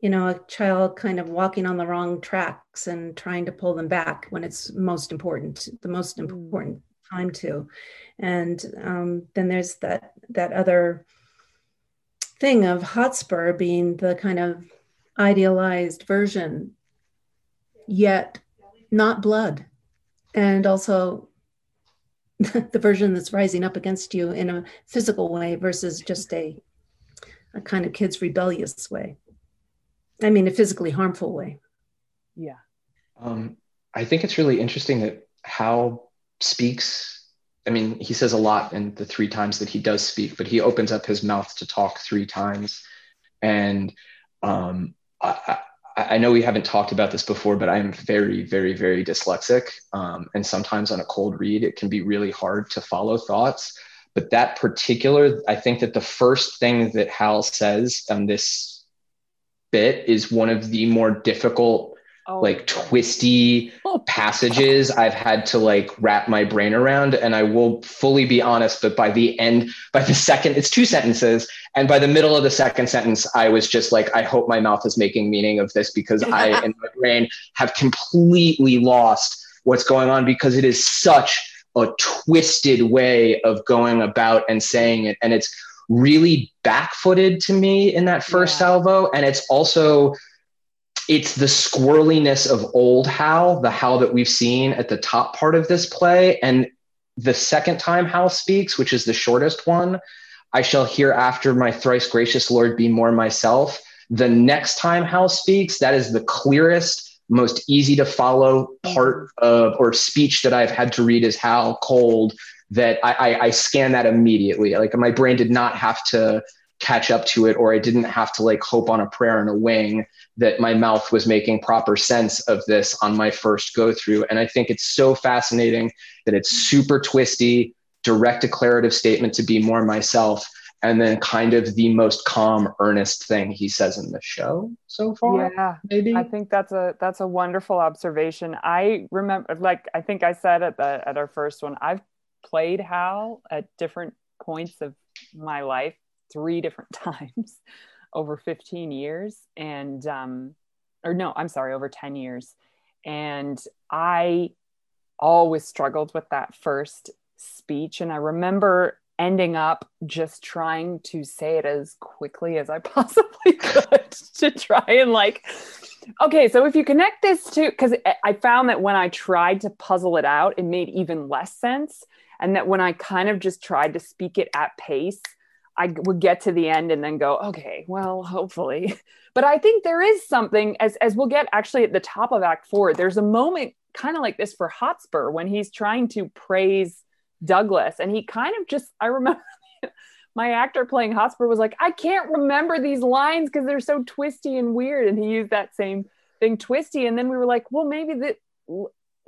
you know a child kind of walking on the wrong tracks and trying to pull them back when it's most important the most Mm. important time to and um, then there's that that other thing of Hotspur being the kind of idealized version, yet not blood, and also the version that's rising up against you in a physical way versus just a a kind of kid's rebellious way. I mean, a physically harmful way. Yeah. Um, I think it's really interesting that Hal speaks. I mean, he says a lot in the three times that he does speak, but he opens up his mouth to talk three times. And um, I, I, know we haven't talked about this before, but I'm very, very, very dyslexic. Um, and sometimes on a cold read, it can be really hard to follow thoughts. But that particular, I think that the first thing that Hal says on this bit is one of the more difficult Oh, like twisty passages I've had to like wrap my brain around. And I will fully be honest, but by the end, by the second, it's two sentences. And by the middle of the second sentence, I was just like, I hope my mouth is making meaning of this because I, in my brain, have completely lost what's going on because it is such a twisted way of going about and saying it. And it's really back-footed to me in that first Yeah. salvo. And it's also, it's the squirreliness of old Hal, the Hal that we've seen at the top part of this play. And the second time Hal speaks, which is the shortest one, I shall hereafter, my thrice gracious Lord, be more myself. The next time Hal speaks, that is the clearest, most easy to follow part of or speech that I've had to read is Hal cold. That I, I, I scan that immediately. Like my brain did not have to catch up to it, or I didn't have to like hope on a prayer and a wing that my mouth was making proper sense of this on my first go through. And I think it's so fascinating that it's super twisty, direct declarative statement to be more myself, and then kind of the most calm, earnest thing he says in the show so far. Yeah. Maybe. I think that's a that's a wonderful observation. I remember, like I think I said at the at our first one, I've played Hal at different points of my life, three different times over 15 years, and um, or no, I'm sorry, over 10 years, and I always struggled with that first speech, and I remember ending up just trying to say it as quickly as I possibly could to try and like okay so if you connect this to because i found that when i tried to puzzle it out it made even less sense and that when i kind of just tried to speak it at pace i would get to the end and then go okay well hopefully. But i think there is something as as we'll get actually at the top of act four there's a moment kind of like this for hotspur when he's trying to praise douglas and he kind of just i remember my actor playing Hotspur was like, I can't remember these lines because they're so twisty and weird. And he used that same thing, twisty. And then we were like, well, maybe that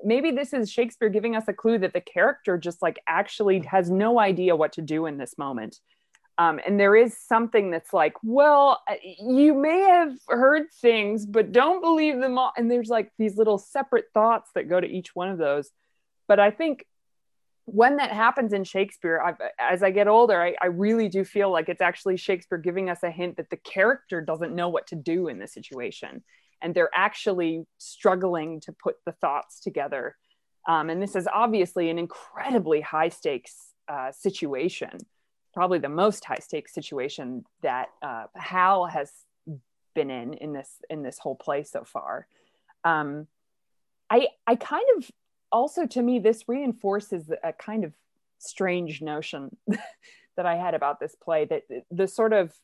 maybe this is Shakespeare giving us a clue that the character just like actually has no idea what to do in this moment. Um, and there is something that's like, well, uh, you may have heard things, but don't believe them all. And there's like these little separate thoughts that go to each one of those. But I think when that happens in Shakespeare, I've, as I get older, I, I really do feel like it's actually Shakespeare giving us a hint that the character doesn't know what to do in the situation. And they're actually struggling to put the thoughts together. Um, and this is obviously an incredibly high stakes uh, situation, probably the most high stakes situation that uh, Hal has been in in this in this whole play so far. Um, I I kind of also to me this reinforces a kind of strange notion that i had about this play that the sort of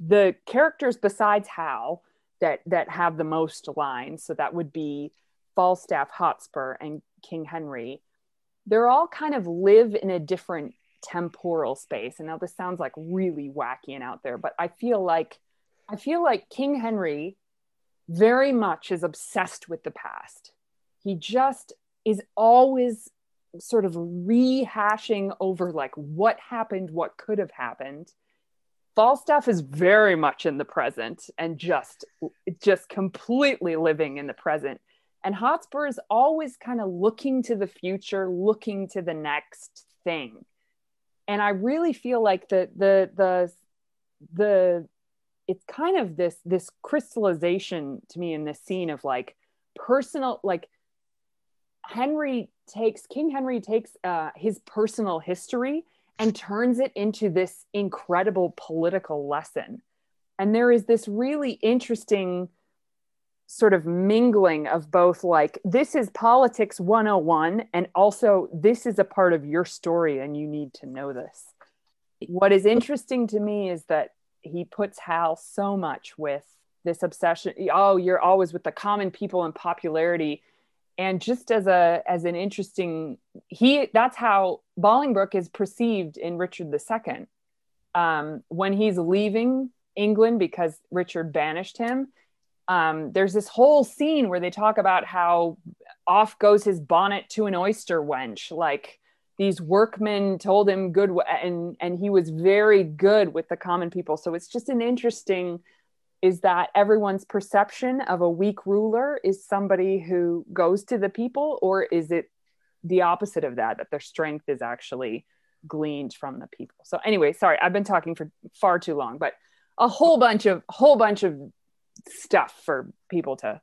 the characters besides hal that that have the most lines so that would be falstaff hotspur and king henry they're all kind of live in a different temporal space. And now this sounds like really wacky and out there, but I feel like I feel like King Henry very much is obsessed with the past. He just is always sort of rehashing over like what happened, what could have happened. Falstaff is very much in the present and just just completely living in the present. And Hotspur is always kind of looking to the future, looking to the next thing. And I really feel like the the the the it's kind of this this crystallization to me in this scene of like personal like henry takes king henry takes uh, his personal history and turns it into this incredible political lesson and there is this really interesting sort of mingling of both like this is politics 101 and also this is a part of your story and you need to know this what is interesting to me is that he puts Hal so much with this obsession. Oh, you're always with the common people and popularity. And just as a as an interesting he that's how Bolingbroke is perceived in Richard II. Um, when he's leaving England because Richard banished him, um, there's this whole scene where they talk about how off goes his bonnet to an oyster wench, like these workmen told him good and and he was very good with the common people so it's just an interesting is that everyone's perception of a weak ruler is somebody who goes to the people or is it the opposite of that that their strength is actually gleaned from the people? So anyway sorry i've been talking for far too long but a whole bunch of whole bunch of stuff for people to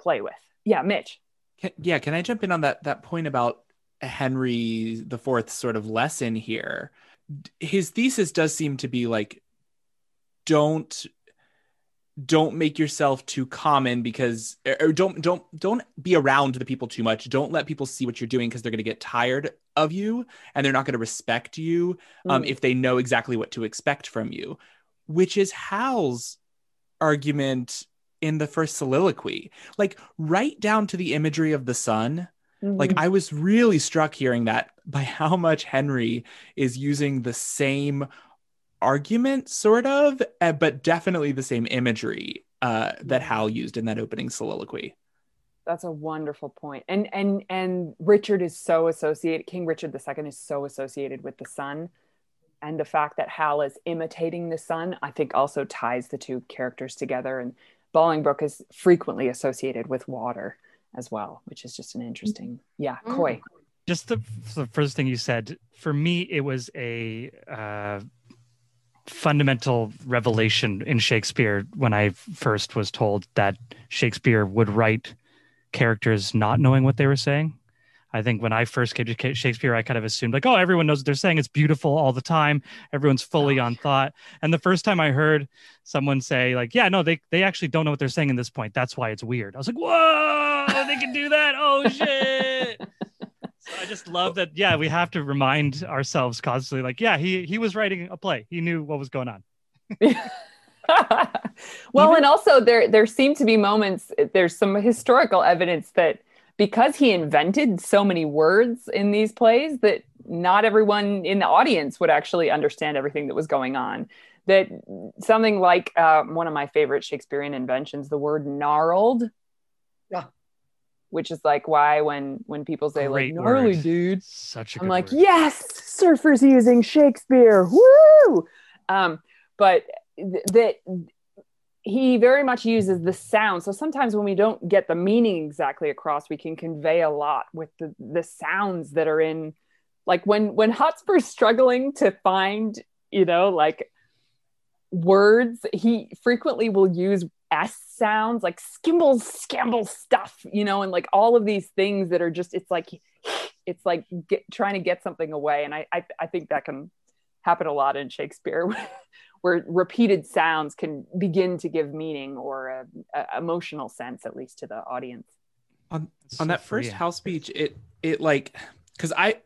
play with. Yeah mitch. Can, yeah can i jump in on that that point about Henry the Fourth sort of lesson here. His thesis does seem to be like, don't don't make yourself too common because or don't don't don't be around the people too much don't let people see what you're doing because they're going to get tired of you and they're not going to respect you um, mm. if they know exactly what to expect from you which is hal's argument in the first soliloquy like right down to the imagery of the sun Mm-hmm. Like I was really struck hearing that by how much Henry is using the same argument, sort of, eh, but definitely the same imagery uh, that Hal used in that opening soliloquy. That's a wonderful point. And and and Richard is so associated. King Richard II is so associated with the sun, and the fact that Hal is imitating the sun, I think, also ties the two characters together. And Bolingbroke is frequently associated with water as well, which is just an interesting, yeah, mm. Coy. Just the, the first thing you said, for me, it was a uh, fundamental revelation in Shakespeare when I first was told that Shakespeare would write characters not knowing what they were saying. I think when I first came to Shakespeare, I kind of assumed like, oh, everyone knows what they're saying. It's beautiful all the time. Everyone's fully on thought. And the first time I heard someone say like, yeah, no, they they actually don't know what they're saying in this point. That's why it's weird. I was like, whoa, they can do that. Oh shit. So I just love that. Yeah, we have to remind ourselves constantly, like, yeah, he he was writing a play. He knew what was going on. well, Even- and also there there seem to be moments. There's some historical evidence that because he invented so many words in these plays that not everyone in the audience would actually understand everything that was going on. That something like uh, one of my favorite Shakespearean inventions, the word gnarled, yeah. Which is like why when when people say Great like gnarly word. dude, such a I'm like word. yes, surfers using Shakespeare, woo! Um, but th- that he very much uses the sound. So sometimes when we don't get the meaning exactly across, we can convey a lot with the, the sounds that are in like when when Hotspur's struggling to find, you know, like words, he frequently will use S sounds like skimble, scamble stuff, you know, and like all of these things that are just it's like it's like get, trying to get something away. And I, I I think that can happen a lot in Shakespeare where repeated sounds can begin to give meaning or a, a emotional sense at least to the audience. On on that first house speech it it like because i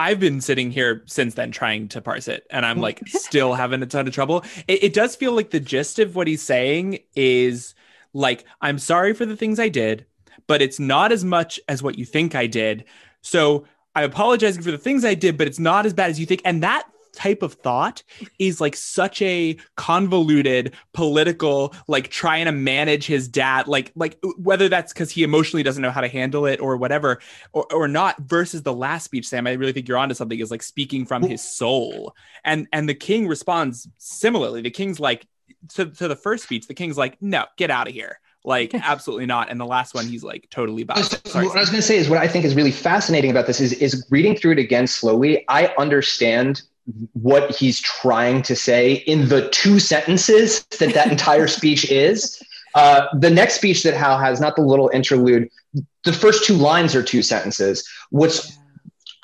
i've been sitting here since then trying to parse it and i'm like still having a ton of trouble. It, it does feel like the gist of what he's saying is like i'm sorry for the things i did but it's not as much as what you think i did. So I apologize for the things I did, but it's not as bad as you think. And that type of thought is like such a convoluted political like trying to manage his dad like like whether that's because he emotionally doesn't know how to handle it or whatever or, or not versus the last speech sam i really think you're onto something is like speaking from his soul. And and the king responds similarly. The king's like to, to the first speech the king's like no get out of here like absolutely not and the last one he's like totally bad Sorry. what i was going to say is what i think is really fascinating about this is is reading through it again slowly i understand what he's trying to say in the two sentences that that entire speech is. Uh, the next speech that Hal has, not the little interlude, the first two lines are two sentences. What's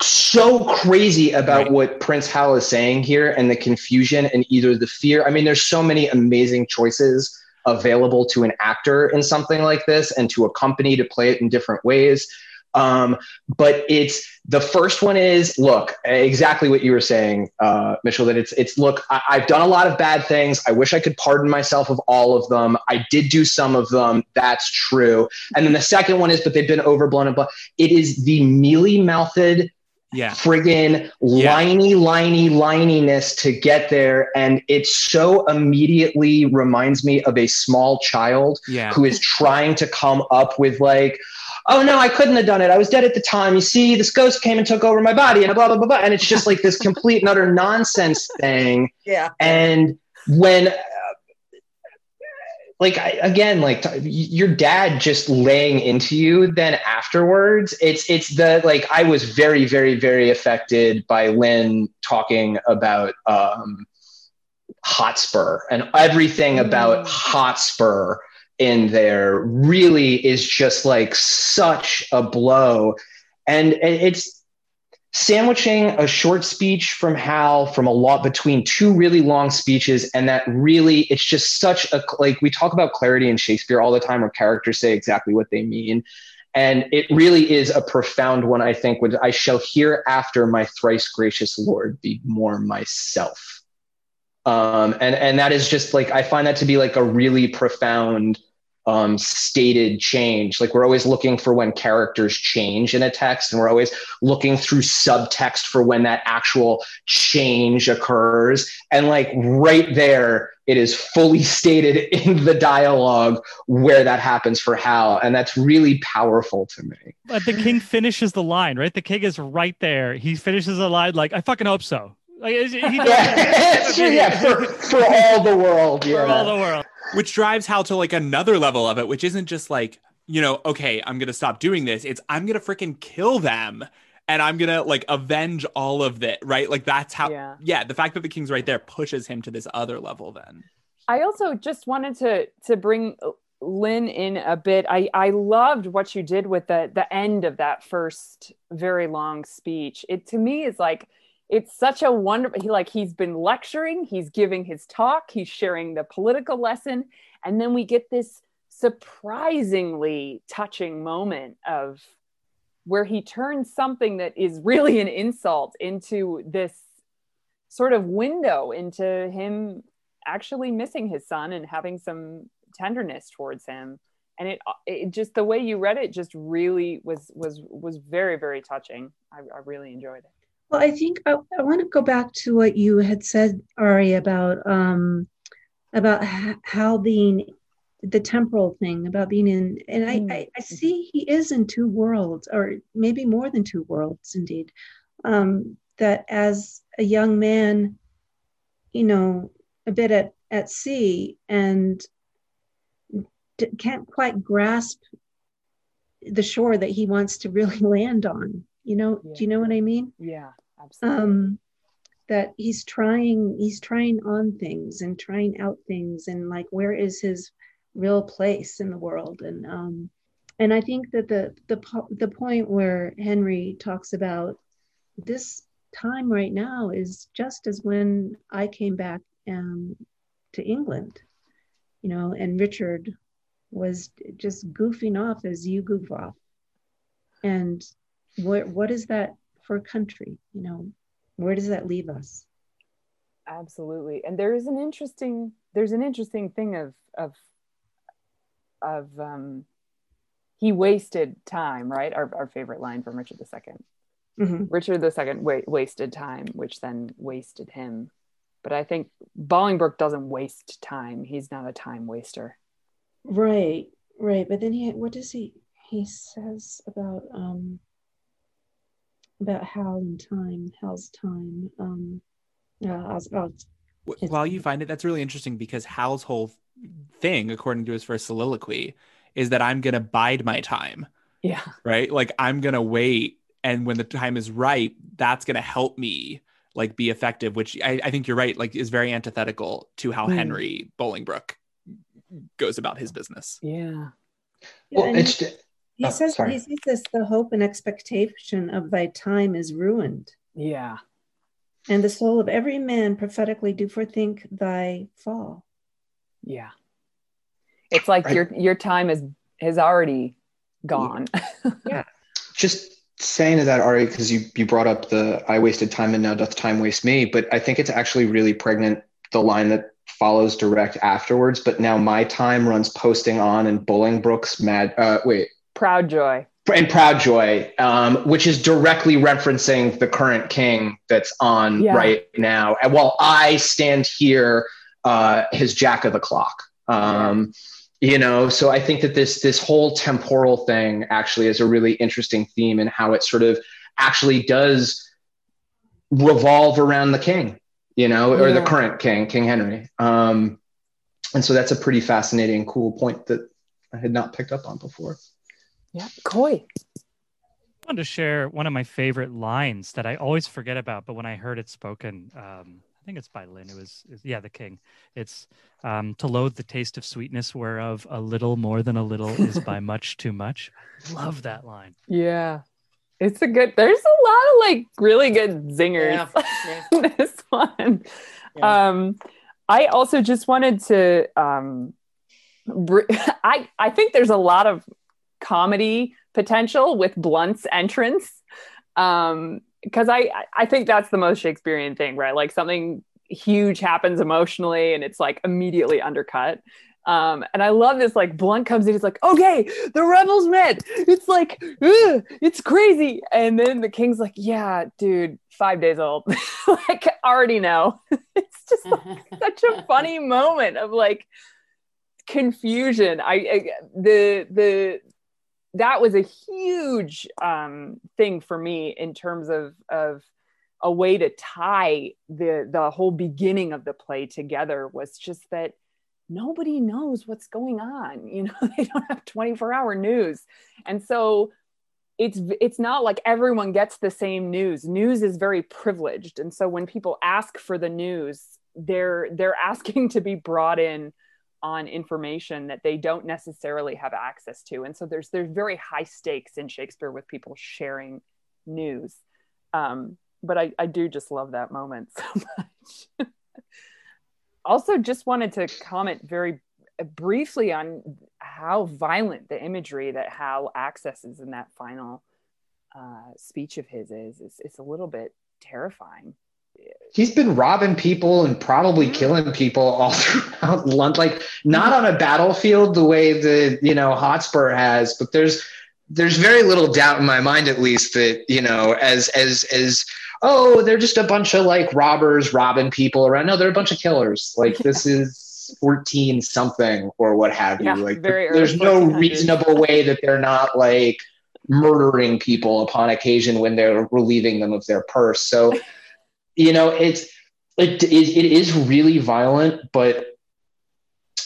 so crazy about right. what Prince Hal is saying here and the confusion and either the fear. I mean, there's so many amazing choices available to an actor in something like this and to a company to play it in different ways. Um, but it's the first one is look exactly what you were saying, uh, Mitchell. That it's it's look. I, I've done a lot of bad things. I wish I could pardon myself of all of them. I did do some of them. That's true. And then the second one is, but they've been overblown. But it is the mealy mouthed yeah friggin yeah. liney liney lininess to get there and it so immediately reminds me of a small child yeah. who is trying to come up with like oh no, I couldn't have done it. I was dead at the time. You see, this ghost came and took over my body and blah, blah, blah, blah. And it's just like this complete and utter nonsense thing. Yeah. And when, like I, again, like t- your dad just laying into you, then afterwards, it's it's the like I was very very very affected by lynn talking about um, Hotspur and everything mm. about Hotspur in there really is just like such a blow. And it's sandwiching a short speech from Hal from a lot between two really long speeches. And that really, it's just such a, like, we talk about clarity in Shakespeare all the time where characters say exactly what they mean. And it really is a profound one, I think, when I shall hear after my thrice gracious Lord be more myself. Um, and, and that is just like, I find that to be like a really profound um, stated change. Like we're always looking for when characters change in a text, and we're always looking through subtext for when that actual change occurs. And like right there, it is fully stated in the dialogue where that happens for Hal. And that's really powerful to me. But the king finishes the line, right? The king is right there. He finishes the line like, I fucking hope so. Like he yeah, yeah for, for all the world. Yeah. For all the world which drives Hal to like another level of it, which isn't just like, you know, okay, I'm gonna stop doing this. It's I'm gonna freaking kill them and I'm gonna like avenge all of it, right? Like that's how yeah. yeah, the fact that the king's right there pushes him to this other level then. I also just wanted to to bring Lynn in a bit. I I loved what you did with the the end of that first very long speech. It to me is like it's such a wonderful he like he's been lecturing he's giving his talk he's sharing the political lesson and then we get this surprisingly touching moment of where he turns something that is really an insult into this sort of window into him actually missing his son and having some tenderness towards him. And it, it just the way you read it just really was was was very very touching. I, I really enjoyed it well, I think I, I want to go back to what you had said, Ari, about um, about how being the temporal thing about being in, and I, mm. I, I, see he is in two worlds, or maybe more than two worlds, indeed. Um, that as a young man, you know, a bit at at sea and d- can't quite grasp the shore that he wants to really land on you know yeah. do you know what i mean? Yeah absolutely. um that he's trying he's trying on things and trying out things and like where is his real place in the world? And um and i think that the the the point where henry talks about this time right now is just as when i came back um to england you know and richard was just goofing off as you goof off. And what what is that for a country you know where does that leave us absolutely and there is an interesting there's an interesting thing of of of um he wasted time right our, our favorite line from richard ii Mhm. Richard II wa- wasted time, which then wasted him. But I think Bolingbroke doesn't waste time. He's not a time waster. Right, right. But then he, what does he? He says about um about Hal and time, Hal's time. Um, uh, I'll, I'll, While you find it, that's really interesting because Hal's whole thing, according to his first soliloquy, is that I'm going to bide my time, Yeah. right? Like I'm going to wait. And when the time is right, that's going to help me like be effective, which I, I think you're right, like is very antithetical to how Mm. Henry Bolingbroke goes about his business. Yeah. yeah, Well, and it's he oh, says sorry. he says this: the hope and expectation of thy time is ruined, Yeah. and the soul of every man prophetically do forethink thy fall. Yeah. It's like I- your your time is has already gone. Yeah. Just saying to that Ari, because you you brought up the I wasted time and now doth time waste me, but I think it's actually really pregnant the line that follows direct afterwards. But now my time runs posting on and Bolingbroke's mad uh wait Proud joy. and Proud Joy, um, which is directly referencing the current king that's on Yeah. right now. And while I stand here, uh, his Jack of the Clock. Um, You know, so I think that this this whole temporal thing actually is a really interesting theme and how it sort of actually does revolve around the king, you know, or the current king, King Henry. Um, and so that's a pretty fascinating, cool point that I had not picked up on before. Yeah. Coy. I wanted to share one of my favorite lines that I always forget about, but when I heard it spoken, um, I think it's by Lynn. It was, yeah, the king. It's um, to loathe the taste of sweetness, whereof a little more than a little is by much too much. Love that line. Yeah. It's a good there's a lot of like really good zingers Yeah. in this one. Yeah. Um I also just wanted to um br- I I think there's a lot of comedy potential with Blunt's entrance. Um because I I think that's the most Shakespearean thing, right? Like something huge happens emotionally and it's like immediately undercut. Um, and I love this. Like Blunt comes in, he's like, "Okay, the rebels met. It's like, ugh, it's crazy." And then the king's like, "Yeah, dude, five days old. like, already know." it's just like, such a funny moment of like confusion. I, I the the that was a huge um, thing for me in terms of of a way to tie the the whole beginning of the play together was just that nobody knows what's going on you know they don't have 24 hour news. And so it's it's not like everyone gets the same news. News is very privileged. And so when people ask for the news they're they're asking to be brought in on information that they don't necessarily have access to. And so there's there's very high stakes in shakespeare with people sharing news. Um, but I, I do just love that moment so much. Also just wanted to comment very briefly on how violent the imagery that hal accesses in that final uh, speech of his is. It's, it's a little bit terrifying he's been robbing people and probably killing people all throughout London. Like not on a battlefield the way the you know Hotspur has, but there's there's very little doubt in my mind, at least, that you know as as as oh they're just a bunch of like robbers robbing people around. No, they're a bunch of killers. Like this is 14 something or what have you. Yeah, like very there's no reasonable way that they're not like murdering people upon occasion when they're relieving them of their purse. So you know it's it, it, it is really violent but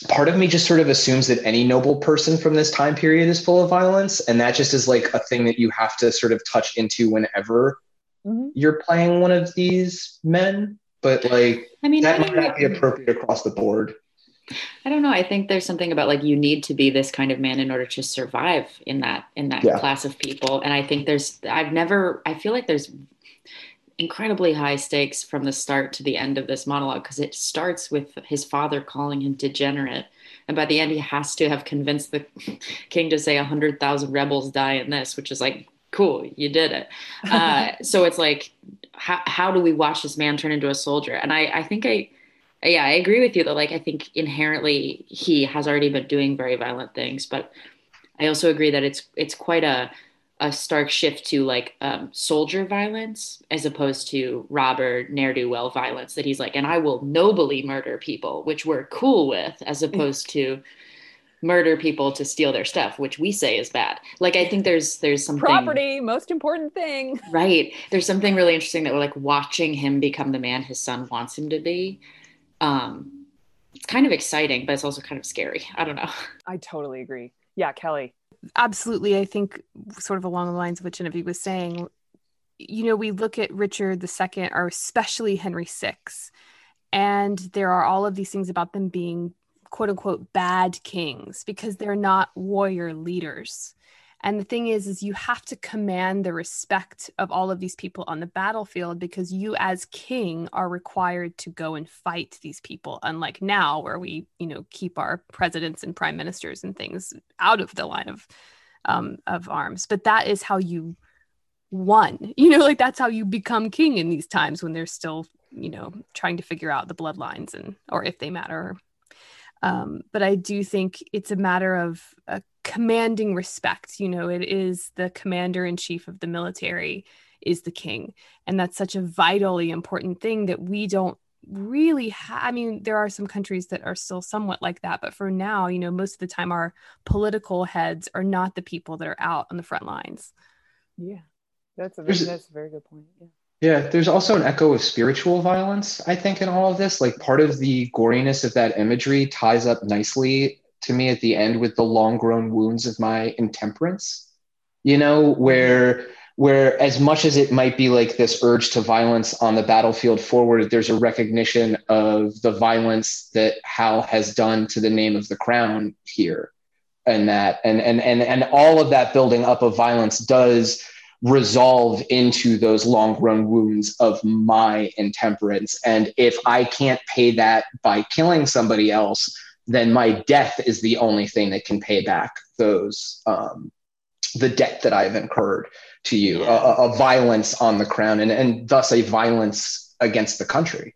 part of me just sort of assumes that any noble person from this time period is full of violence and that just is like a thing that you have to sort of touch into whenever Mhm. you're playing one of these men but like I mean, that I might not be appropriate across the board I don't know. I think there's something about like you need to be this kind of man in order to survive in that in that Yeah. class of people. And I think there's I've never I feel like there's incredibly high stakes from the start to the end of this monologue because it starts with his father calling him degenerate. And by the end, he has to have convinced the king to say a hundred thousand rebels die in this, which is like, cool, you did it. Uh, so it's like, how, how do we watch this man turn into a soldier? And I, I think I, yeah, I agree with you that like I think inherently he has already been doing very violent things, but I also agree that it's it's quite a a stark shift to like um, soldier violence as opposed to robber ne'er do well violence. That he's like, and I will nobly murder people, which we're cool with, as opposed to murder people to steal their stuff, which we say is bad. Like I think there's there's something Property, most important thing. right. There's something really interesting that we're like watching him become the man his son wants him to be. Um, it's kind of exciting, but it's also kind of scary. I don't know. I totally agree. Yeah, Kelly. Absolutely i think sort of along the lines of what genevieve was saying you know we look at richard ii or especially henry vi and there are all of these things about them being quote unquote bad kings because they're not warrior leaders and the thing is is you have to command the respect of all of these people on the battlefield because you as king are required to go and fight these people unlike now where we you know keep our presidents and prime ministers and things out of the line of um, of arms. But that is how you won. You know like that's how you become king in these times when they're still you know trying to figure out the bloodlines and or if they matter um, but I do think it's a matter of uh, commanding respect. You know, it is the commander in chief of the military is the king, and that's such a vitally important thing that we don't really ha- i mean there are some countries that are still somewhat like that but for now you know most of the time our political heads are not the people that are out on the front lines. Yeah. That's a very, that's a very good point. Yeah yeah, there's also an echo of spiritual violence, I think, in all of this. Like part of the goriness of that imagery ties up nicely to me at the end with the long grown wounds of my intemperance. You know, where where as much as it might be like this urge to violence on the battlefield forward, there's a recognition of the violence that Hal has done to the name of the crown here. And that and and and and all of that building up of violence does resolve into those long run wounds of my intemperance. And if I can't pay that by killing somebody else, then my death is the only thing that can pay back those um, the debt that I've incurred to you, yeah. a, a, violence on the crown, and, and thus a violence against the country.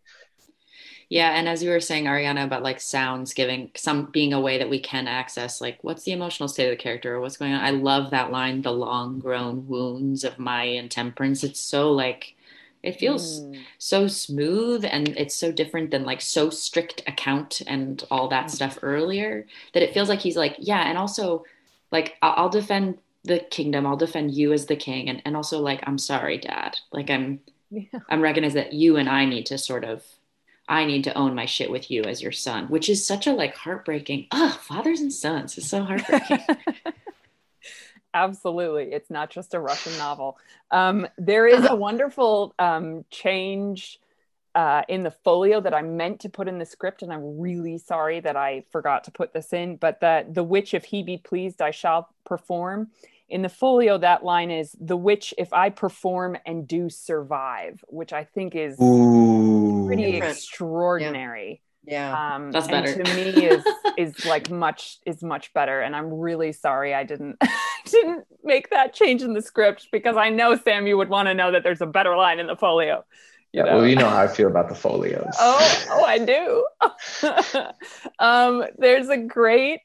Yeah, and as you were saying, Ariana, about like sounds giving some being a way that we can access like what's the emotional state of the character or what's going on. I love that line, the long grown wounds of my intemperance. It's so like it feels mm. so smooth and it's so different than like so strict account and all that mm. stuff earlier that it feels like he's like, yeah, and also like I'll defend the kingdom, I'll defend you as the king, and, and also like I'm sorry, dad. Like I'm yeah. I'm recognizing that you and I need to sort of I need to own my shit with you as your son, which is such a like heartbreaking. Ah, fathers and sons is so heartbreaking. Absolutely. It's not just a Russian novel. Um, there is a wonderful um, change uh, in the folio that I meant to put in the script, and I'm really sorry that I forgot to put this in. But that the which, if he be pleased, I shall perform in the folio that line is the which if i perform and do survive which i think is Ooh. Pretty Different. extraordinary yeah, yeah. Um, that's better to me is is like much is much better and i'm really sorry i didn't didn't make that change in the script because i know sam you would want to know that there's a better line in the folio yeah, know? well, you know how I feel about the folios. oh, oh, I do. um, there's a great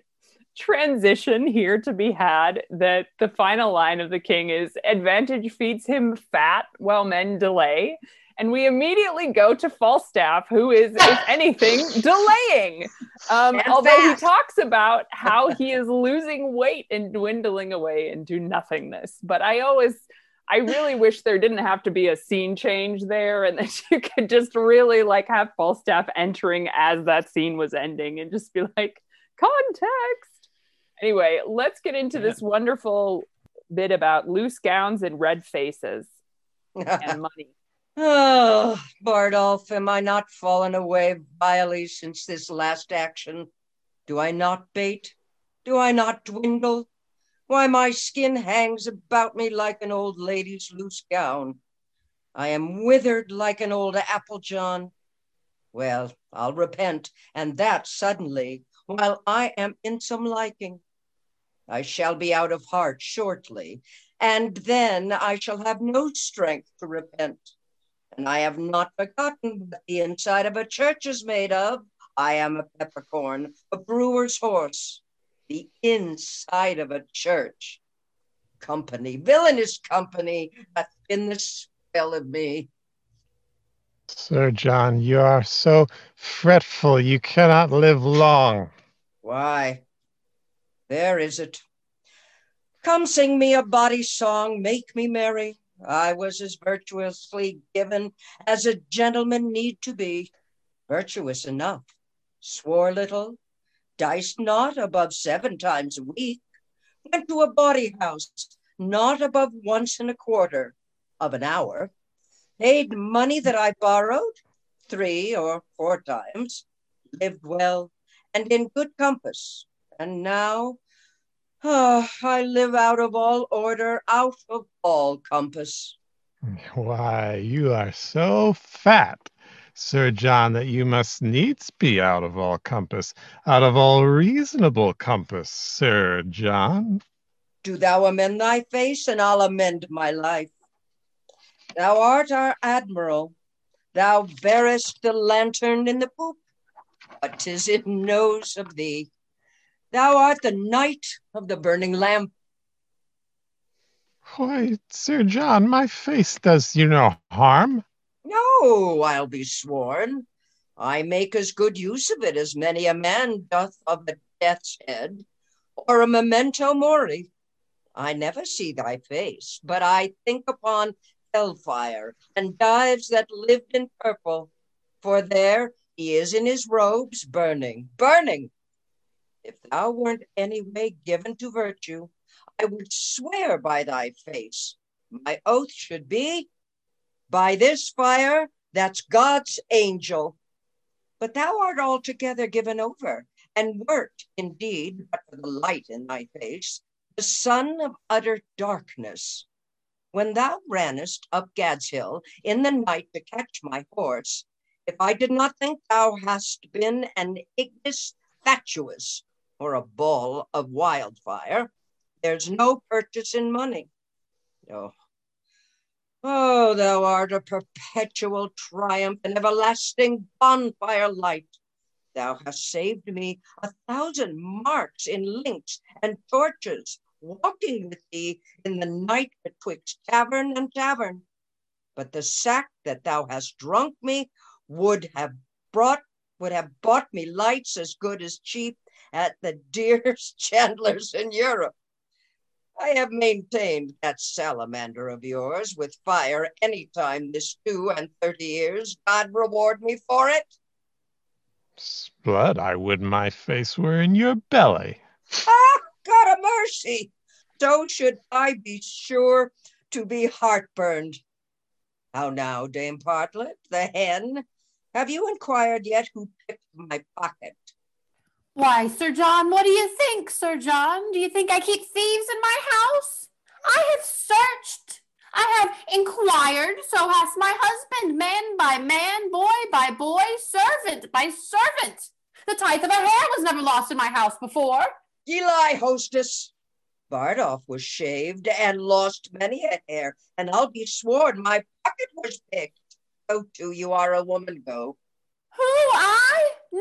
transition here to be had that the final line of the king is advantage feeds him fat while men delay and we immediately go to falstaff who is if anything delaying. Um, although he talks about how he is losing weight and dwindling away into nothingness but i always i really wish there didn't have to be a scene change there and that you could just really like have falstaff entering as that scene was ending and just be like context. Anyway, let's get into this wonderful bit about loose gowns and red faces and money. Oh, Bardolph, am I not fallen away vilely since this last action? Do I not bate? Do I not dwindle? Why, my skin hangs about me like an old lady's loose gown. I am withered like an old apple john. Well, I'll repent, and that suddenly, while I am in some liking. I shall be out of heart shortly, and then I shall have no strength to repent. And I have not forgotten what the inside of a church is made of. I am a peppercorn, a brewer's horse, the inside of a church. company, villainous company, hath been the spell of me. Sir John, you are so fretful, you cannot live long. Why, there is it. Come sing me a bawdy song, make me merry. I was as virtuously given as a gentleman need to be. Virtuous enough, swore little, diced not above seven times a week, went to a bawdy house not above once and a quarter of an hour, paid money that I borrowed three or four times, lived well and in good compass, and now oh, I live out of all order, out of all compass. Why, you are so fat, Sir John, that you must needs be out of all compass, out of all reasonable compass, Sir John. Do thou amend thy face, and I'll amend my life. Thou art our admiral. Thou bearest the lantern in the poop, but 'tis in nose of thee. Thou art the knight of the burning lamp. Why, Sir John, my face does you no harm. No, I'll be sworn. I make as good use of it as many a man doth of a death's head or a memento mori. I never see thy face, but I think upon hellfire and dives that lived in purple, for there he is in his robes, burning, burning. If thou weren't any way given to virtue, I would swear by thy face. My oath should be by this fire that's God's angel. But thou art altogether given over, and wert indeed, but for the light in thy face, the son of utter darkness. When thou rannest up Gad's Hill in the night to catch my horse, if I did not think thou hast been an ignis fatuus or a ball of wildfire, there's no purchase in money. No. oh, thou art a perpetual triumph and everlasting bonfire light. Thou hast saved me a thousand marks in links and torches, walking with thee in the night betwixt tavern and tavern. But the sack that thou hast drunk me would have brought would have bought me lights as good as cheap at the dearest chandlers in Europe. I have maintained that salamander of yours with fire any time this two and thirty years. God reward me for it. Blood, I would my face were in your belly. Ah, God of mercy! So should I be sure to be heartburned. How now, Dame Partlet, the hen? Have you inquired yet who picked my pocket? Why, Sir John, what do you think, Sir John? Do you think I keep thieves in my house? I have searched. I have inquired, so has my husband, man by man, boy by boy, servant by servant. The tithe of a hair was never lost in my house before. Ye lie, hostess. Bardolph was shaved and lost many a hair, and I'll be sworn my pocket was picked. Go to, you are a woman, go. Who, I? No,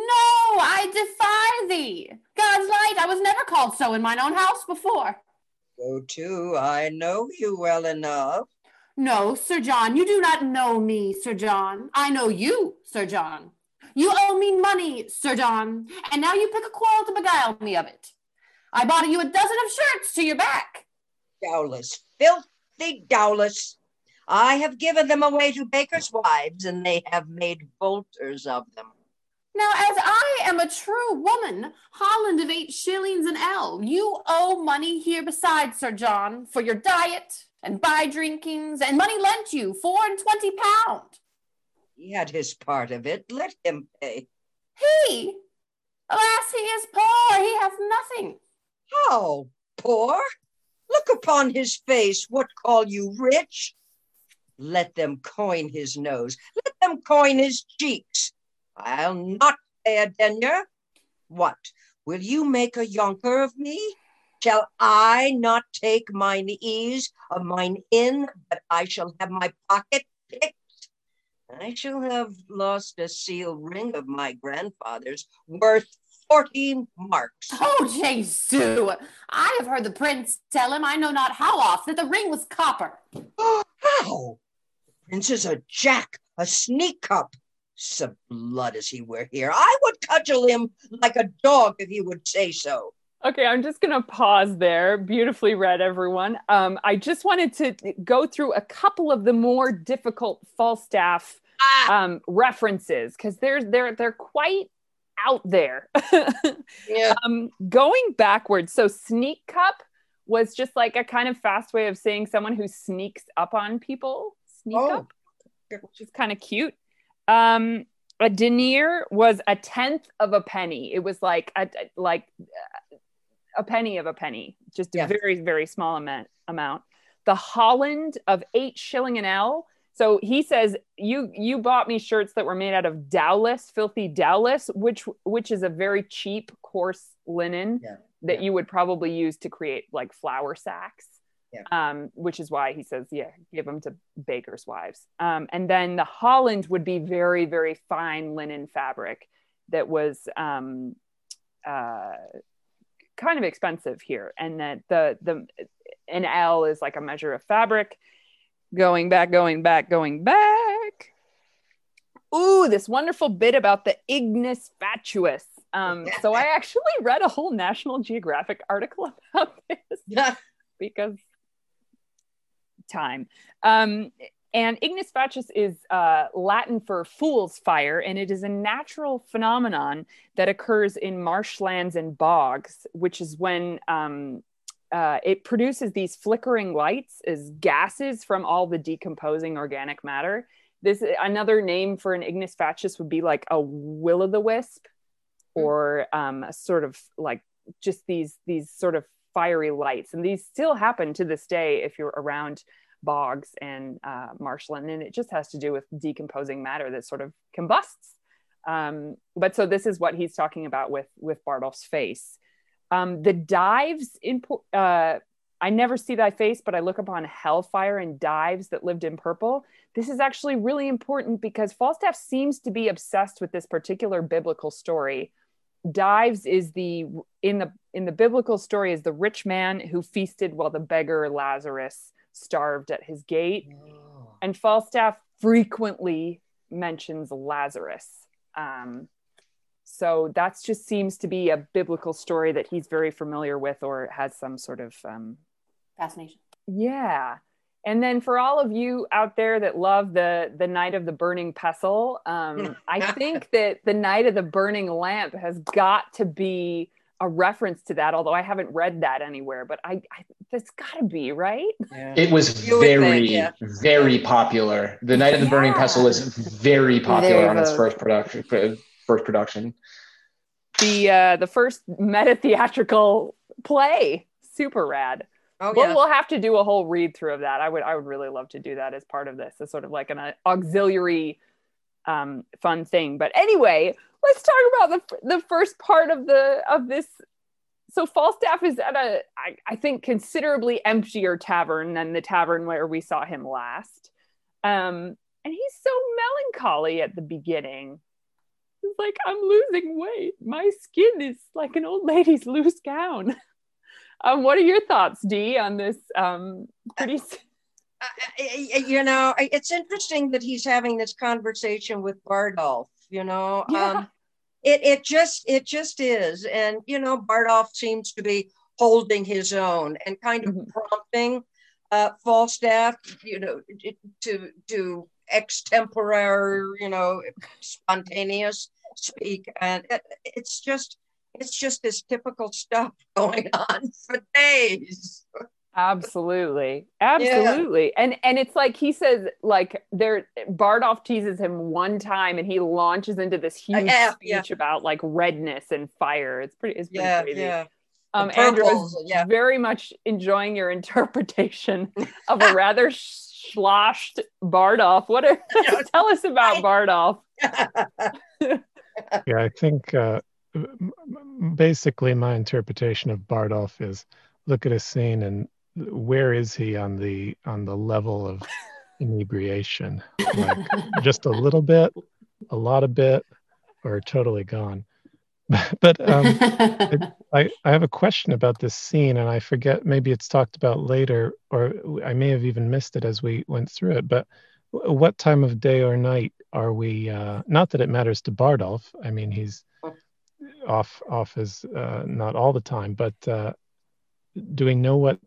I defy thee. God's light, I was never called so in mine own house before. Go to, I know you well enough. No, Sir John, you do not know me, Sir John. I know you, Sir John. You owe me money, Sir John, and now you pick a quarrel to beguile me of it. I bought you a dozen of shirts to your back. Dowlas, filthy dowlas. I have given them away to bakers' wives, and they have made bolters of them. Now, as I am a true woman, Holland of eight shillings an ell, you owe money here besides, Sir John, for your diet and by drinkings, and money lent you four and twenty pound. He had his part of it. Let him pay. He? Alas, he is poor. He hath nothing. How? Poor? Look upon his face. What call you rich? Let them coin his nose. Let them coin his cheeks. I'll not pay a denier. What? Will you make a yonker of me? Shall I not take mine ease of mine inn, but I shall have my pocket picked? I shall have lost a seal ring of my grandfather's worth 40 marks. Oh, Jesu! I have heard the prince tell him, I know not how oft, that the ring was copper. How? The prince is a jack, a sneak cup. Some blood as he were here. I would cudgel him like a dog if he would say so. Okay, I'm just going to pause there. Beautifully read, everyone. Um, I just wanted to go through a couple of the more difficult Falstaff Ah, um, references because they're they're they're quite out there. yeah. um, going backwards, so sneak cup was just like a kind of fast way of saying someone who sneaks up on people. Sneak Oh. up, which is kind of cute. Um, a denier was a tenth of a penny. It was like a like a penny of a penny, just a Yeah. very very small amount amount. The Holland of eight shilling an ell. So he says you you bought me shirts that were made out of dowlas, filthy dowlas, which which is a very cheap coarse linen Yeah. that Yeah. you would probably use to create like flour sacks. Yeah. Um, which is why he says, yeah, give them to bakers' wives. Um, and then the Holland would be very, very fine linen fabric that was um, uh, kind of expensive here. And that the the an ell is like a measure of fabric. Going back, going back, going back. Ooh, this wonderful bit about the ignis fatuus. Um, so I actually read a whole National Geographic article about this Yeah. because time. Um, and ignis fatuus is uh, Latin for fool's fire, and it is a natural phenomenon that occurs in marshlands and bogs, which is when um, uh, it produces these flickering lights as gases from all the decomposing organic matter. This another name for an ignis fatuus would be like a will o' the wisp, or um, a sort of like just these these sort of fiery lights, and these still happen to this day if you're around bogs and uh, marshland, and it just has to do with decomposing matter that sort of combusts. Um, but so this is what he's talking about with with Bardolph's face. Um, the dives in uh, I never see thy face, but I look upon hellfire and dives that lived in purple. This is actually really important because Falstaff seems to be obsessed with this particular biblical story. Dives is the in the in the biblical story is the rich man who feasted while the beggar Lazarus starved at his gate. And Falstaff frequently mentions Lazarus. Um, so that just seems to be a biblical story that he's very familiar with or has some sort of um, Fascination. yeah. And then for all of you out there that love the the Knight of the Burning Pestle, um, I think that the knight of the burning lamp has got to be a reference to that. Although I haven't read that anywhere, but I, I that's got to be right. It was You would think, very, yeah. very popular. The Knight of the Burning Pestle was very popular on its first production. First production. The uh, the first meta theatrical play, super rad. Oh, Well, yeah. we'll have to do a whole read through of that. I would I would really love to do that as part of this, as sort of like an uh, auxiliary um, fun thing. But anyway, let's talk about the the first part of the of this. So Falstaff is at a I, I think considerably emptier tavern than the tavern where we saw him last, um, and he's so melancholy at the beginning. He's like, I'm losing weight. My skin is like an old lady's loose gown. Um, what are your thoughts, Dee, on this um, pretty? I- I- I- you know, it's interesting that he's having this conversation with Bardolph. You know, Yeah. um, it it just it just is, and you know, Bardolph seems to be holding his own and kind of Mhm. prompting uh, Falstaff, you know, to to extempore, you know, spontaneous speak, and it, it's just it's just this typical stuff going on for days. Absolutely, absolutely, and and it's like he says, like there, Bardolph teases him one time, and he launches into this huge have, speech yeah. about like redness and fire. It's pretty, it's pretty Yeah, crazy. yeah. Um, The Andrew, I purples, was yeah. very much enjoying your interpretation of a rather sloshed Bardolph. What are tell us about Bardolph? Yeah, I think uh, m- m- basically my interpretation of Bardolph is look at a scene and where is he on the on the level of inebriation? Like just a little bit, a lot of bit, or totally gone. but um, I, I have a question about this scene, and I forget, maybe it's talked about later, or I may have even missed it as we went through it. But what time of day or night are we? Uh, not that it matters to Bardolph. I mean, he's off off is uh, not all the time, but uh, do we know what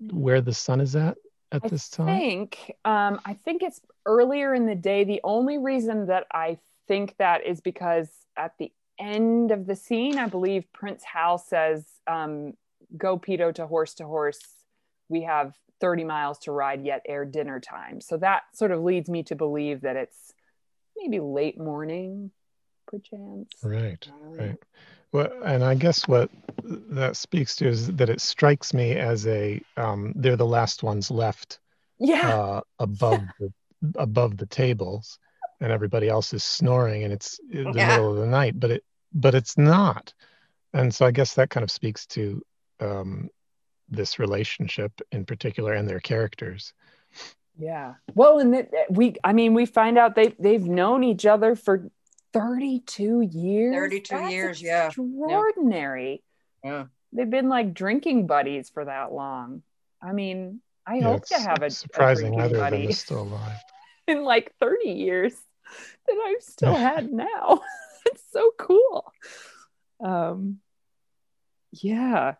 where the sun is at at I this time? I think um, I think it's earlier in the day. The only reason that I think that is because at the end of the scene, I believe Prince Hal says, um, "Go Peto to horse to horse. We have 30 miles to ride yet ere dinner time." So that sort of leads me to believe that it's maybe late morning, perchance. Right, right. Well, and I guess what that speaks to is that it strikes me as a um, they're the last ones left Yeah. uh, above the above the tables, and everybody else is snoring, and it's in the Yeah. middle of the night, but it but it's not, and so I guess that kind of speaks to um, this relationship in particular and their characters. Yeah. Well, and that we, I mean, we find out they they've known each other for 32 years. 32 That's years, yeah. Extraordinary. Yeah. They've been like drinking buddies for that long. I mean, I Yeah, hope to have a, a surprising drinking either buddy still alive. in like 30 years that I've still had now. it's so cool. Um, yeah.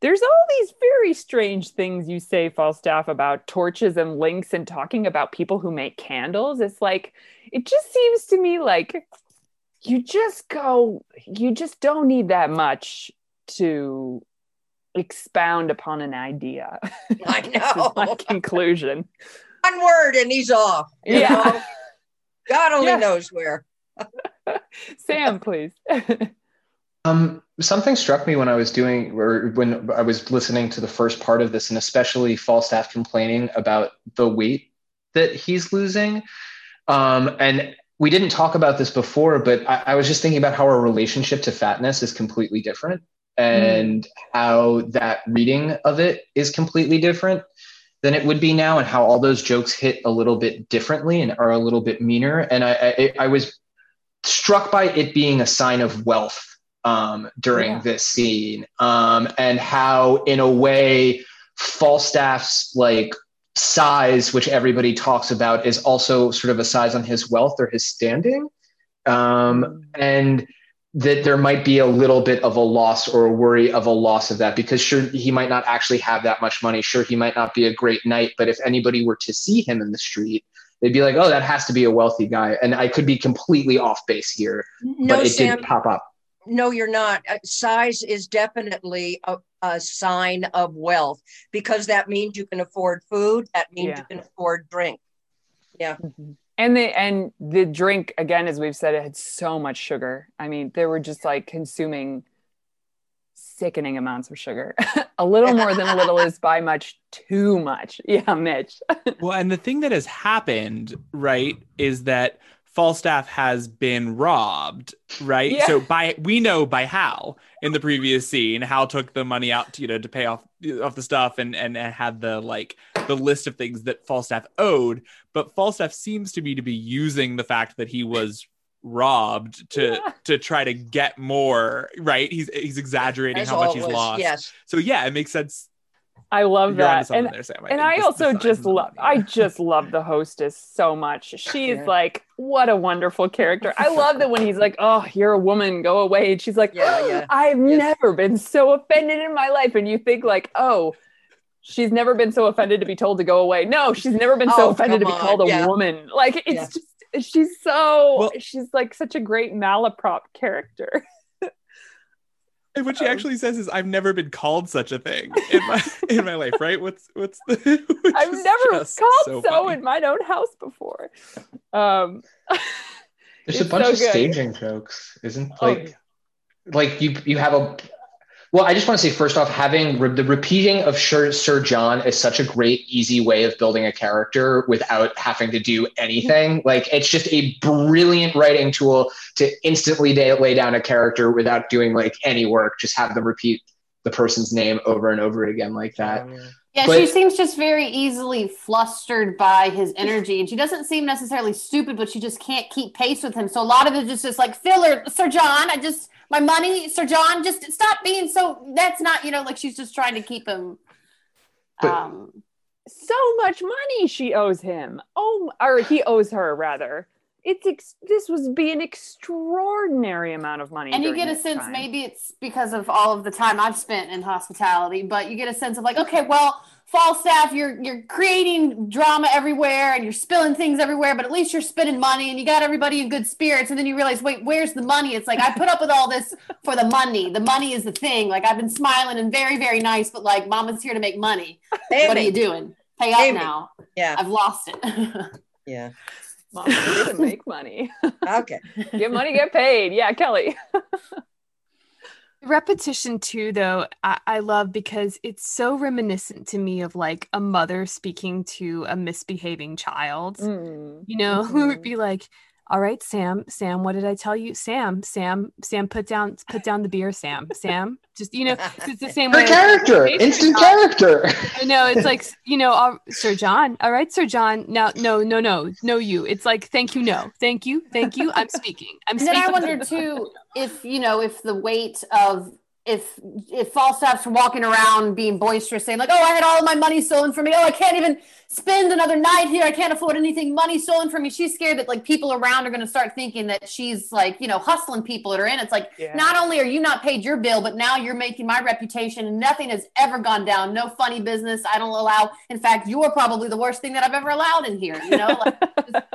There's all these very strange things you say, Falstaff, about torches and links and talking about people who make candles. It's like, it just seems to me like you just go, you just don't need that much to expound upon an idea. I is my know. conclusion. One word and he's off. Yeah. know? God only Yeah. knows where. Sam, please. Um, something struck me when I was doing, or when I was listening to the first part of this, and especially Falstaff complaining about the weight that he's losing. Um, and we didn't talk about this before, but I, I was just thinking about how our relationship to fatness is completely different, and how that reading of it is completely different than it would be now, and how all those jokes hit a little bit differently and are a little bit meaner. And I, I, I was struck by it being a sign of wealth um, during Yeah. this scene, um, and how, in a way, Falstaff's like size, which everybody talks about, is also sort of a size on his wealth or his standing, um, and that there might be a little bit of a loss or a worry of a loss of that because sure he might not actually have that much money. Sure he might not be a great knight but if anybody were to see him in the street they'd be like oh that has to be a wealthy guy. And i could be completely off base here No, but it Sam, didn't pop up no, you're not. Uh, Size is definitely a, a sign of wealth because that means you can afford food. That means Yeah. you can afford drink. Yeah. and the and the drink again as we've said it had so much sugar i mean they were just like consuming sickening amounts of sugar a little more than a little is by much too much yeah mitch Well, and the thing that has happened, right, is that Falstaff has been robbed, right? Yeah. So by we know by Hal in the previous scene, Hal took the money out to you know to pay off off the stuff and and, and had the like the list of things that Falstaff owed, but Falstaff seems to me to be using the fact that he was robbed to Yeah. to try to get more, right? He's he's exaggerating As how much he's lost. Yes. So yeah, it makes sense. I love You're that and there, Sam. and I just also the just love. I just love the hostess so much. She's Yeah. like what a wonderful character. I love that when he's like, "Oh, you're a woman, go away." And she's like, Yeah, yeah. Oh, "I've Yes. never been so offended in my life." And you think like, "Oh, she's never been so offended to be told to go away." No, she's never been so Oh, offended to be come on, called a yeah. woman. Like it's Yeah. just she's so Well- she's like such a great malaprop character. And what she Um, actually says is, "I've never been called such a thing in my in my life." Right? What's what's the? which I've never called so, funny. in my own house before. Um there's a bunch so of good. staging jokes isn't Oh, like like you you have a well i just want to say first off having re- the repeating of sir, sir john is such a great easy way of building a character without having to do anything. Mm-hmm. Like it's just a brilliant writing tool to instantly da- lay down a character without doing like any work. Just have them repeat the person's name over and over again like that. Oh, yeah, But- she seems just very easily flustered by his energy, and she doesn't seem necessarily stupid, but she just can't keep pace with him. So a lot of it is just like filler, Sir John. I just my money, Sir John. Just stop being so. That's not you know like she's just trying to keep him. But- Um, so much money she owes him. Oh, or he owes her rather. It's ex- this was be an extraordinary amount of money. and you get a sense time. maybe it's because of all of the time I've spent in hospitality, but you get a sense of like, okay, well, Falstaff, you're you're creating drama everywhere and you're spilling things everywhere, but at least you're spending money and you got everybody in good spirits. And then you realize, wait, where's the money? It's like I put up with all this for the money. The money is the thing. Like I've been smiling and very, very nice, but like mama's here to make money. What are you doing? Pay up Amy. now. Yeah, I've lost it. yeah. Mom, we didn't make money. Okay. get money, get paid. Yeah, Kelly. Repetition too, though, I, I love because it's so reminiscent to me of like a mother speaking to a misbehaving child. Mm. You know, who would Mhm. be like, "All right, Sam, Sam, what did I tell you? Sam, Sam, Sam, put down, put down the beer, Sam, Sam." Just you know, it's the same Her way. character, Hey, instant John. character. I know it's like you know, uh, Sir John. All right, Sir John. Now, no, no, no, no. You. It's like, thank you, no, thank you, thank you. I'm speaking. I'm And then. I wonder too if you know if the weight of if if Falstaff's walking around being boisterous, saying like, "Oh, I had all of my money stolen from me. Oh, I can't even spend another night here. I can't afford anything. Money stolen from me." She's scared that like people around are going to start thinking that she's like you know hustling people that are in. It's like Yeah. not only are you not paid your bill, but now you're making my reputation, and nothing has ever gone down. No funny business. I don't allow. In fact, you're probably the worst thing that I've ever allowed in here. You know, like,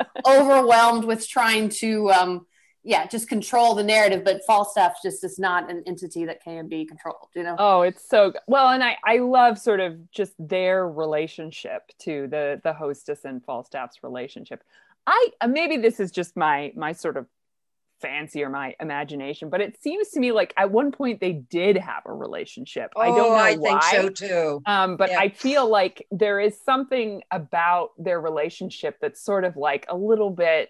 overwhelmed with trying to um yeah just control the narrative but falstaff just is not an entity that can be controlled you know Oh, it's so well, and I I love sort of just their relationship to the the hostess and Falstaff's relationship. I uh, maybe this is just my my sort of fancy or my imagination, but it seems to me like at one point they did have a relationship. I don't know Oh, I why. think so too. Um, but Yeah. I feel like there is something about their relationship that's sort of like a little bit,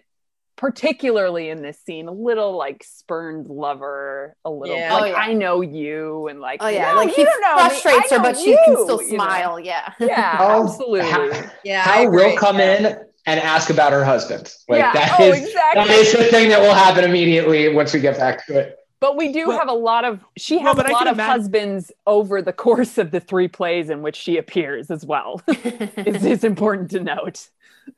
particularly in this scene, a little like spurned lover, a little Yeah. Oh, like Oh, yeah. I know you, and like oh yeah no, like you he don't frustrates I her know but she can you, still you know? smile yeah Yeah, Oh, absolutely. Hal, Yeah, I will come Yeah. in and ask about her husband. Like yeah. that oh, is exactly. that is the thing that will happen immediately once we get back to it. But we do Well- have a lot of she has but I a lot of imagine- husbands over the course of the three plays in which she appears as well. it's, it's important to note.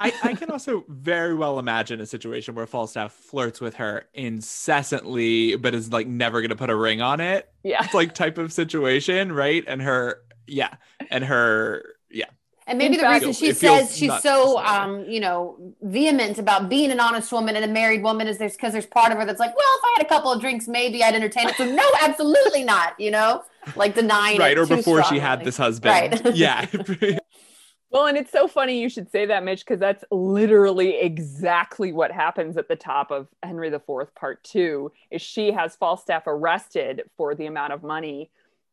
I, I can also very well imagine a situation where Falstaff flirts with her incessantly, but is like never going to put a ring on it. Yeah. It's like type of situation, right? And her, yeah, and her, yeah. and maybe In the fact, reason she says she's so um you know vehement about being an honest woman and a married woman is there's because there's part of her that's like well if i had a couple of drinks maybe i'd entertain it so no absolutely not you know like denying Right. it Or too before she had this husband. Right. Yeah. Well, and it's so funny you should say that, Mitch, because that's literally exactly what happens at the top of Henry IV Part Two. Is she has Falstaff arrested for the amount of money,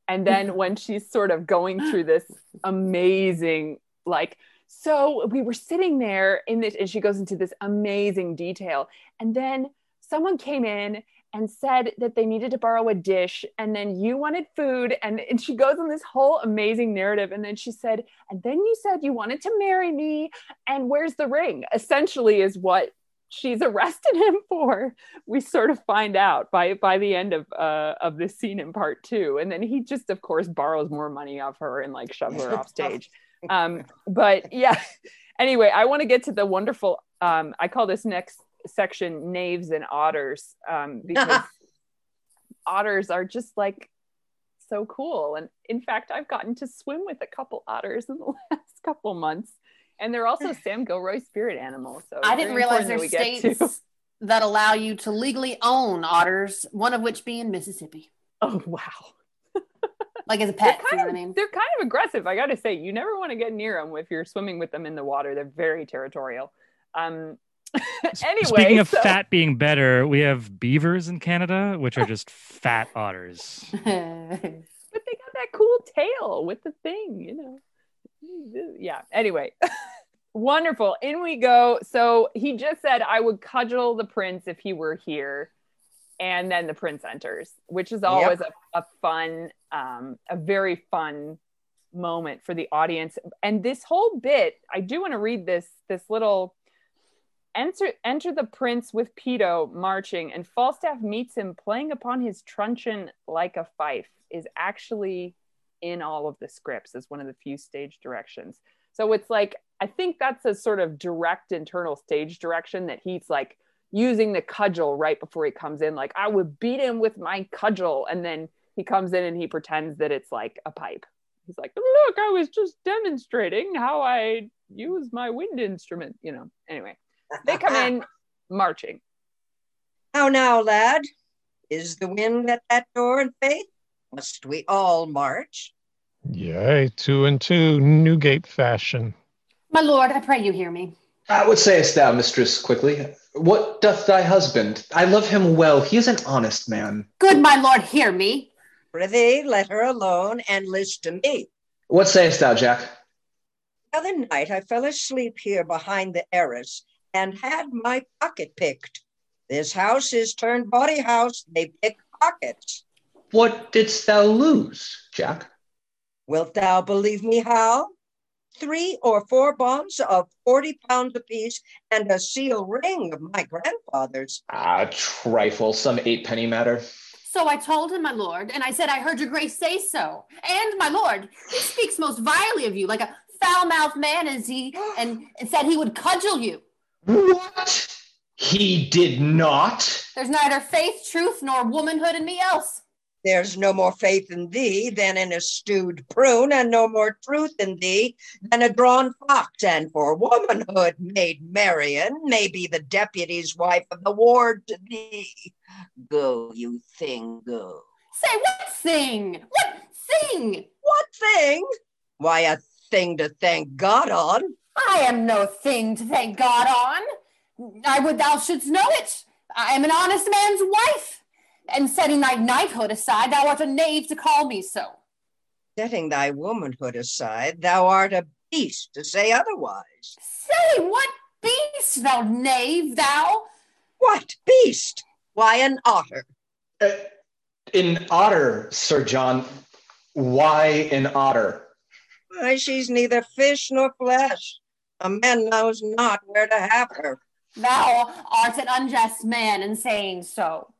and then when she's sort of going through this amazing, like, so we were sitting there in this, and she goes into this amazing detail, and then someone came in and said that they needed to borrow a dish and then you wanted food and, and she goes on this whole amazing narrative and then she said and then you said you wanted to marry me and where's the ring? Essentially is what she's arrested him for. We sort of find out by by the end of uh of this scene in part two and then he just of course borrows more money off her and like shoves her off stage. Um but yeah. Anyway i want to get to the wonderful um i call this next section knaves and otters um because otters are just like so cool. And in fact i've gotten to swim with a couple otters in the last couple months. And they're also sam gilroy's spirit animals so I didn't realize there's that states that allow you to legally own otters, one of which being Mississippi, oh wow. Like as a they're pet. You kind, know of, I mean? they're kind of aggressive i gotta say. You never want to get near them if you're swimming with them in the water. They're very territorial. Um anyway Speaking of so- fat being better, we have beavers in Canada, which are just fat otters. but they got that cool tail with the thing, you know. Yeah. Anyway, wonderful. In we go. So he just said, I would cudgel the prince if he were here. And then the prince enters, which is always a, a fun, um, a very fun moment for the audience. And this whole bit, I do want to read this this little enter enter the prince with Peto marching, and Falstaff meets him playing upon his truncheon like a fife is actually in all of the scripts as one of the few stage directions. So it's like I think that's a sort of direct internal stage direction that he's like using the cudgel right before he comes in like I would beat him with my cudgel and then he comes in and he pretends that it's like a pipe. He's like, "Look, I was just demonstrating how I use my wind instrument," you know. Anyway, they come in marching. How now, lad? Is the wind at that door in faith? Must we all march? Yea, two and two, Newgate fashion. My lord, I pray you hear me. Uh, what sayest thou, mistress, quickly? What doth thy husband? I love him well. He is an honest man. Good my lord, hear me. Prithee, let her alone and list to me. What sayest thou, Jack? The other night I fell asleep here behind the arras and had my pocket picked. This house is turned bawdy house. They pick pockets. What didst thou lose, Jack? Wilt thou believe me Hal? Three or four bonds of 40 pounds apiece and a seal ring of my grandfather's. Ah, trifle, some eight penny matter. So I told him, my lord, and I said, I heard your grace say so. And my lord, he speaks most vilely of you, like a foul mouthed man is he, and said he would cudgel you. What? He did not. There's neither faith, truth, nor womanhood in me else. There's no more faith in thee than in a stewed prune, and no more truth in thee than a drawn fox. And for womanhood, maid Marian may be the deputy's wife of the ward to thee. Go, you thing, go. Say, what thing? What thing? What thing? Why, a thing to thank God on. I am no thing to thank God on. I would thou shouldst know it. I am an honest man's wife. And setting thy knighthood aside, thou art a knave to call me so. Setting thy womanhood aside, thou art a beast to say otherwise. Say, what beast, thou knave, thou? What beast? Why, an otter. Uh, an otter, Sir John. Why an otter? Why, she's neither fish nor flesh. A man knows not where to have her. Thou art an unjust man in saying so.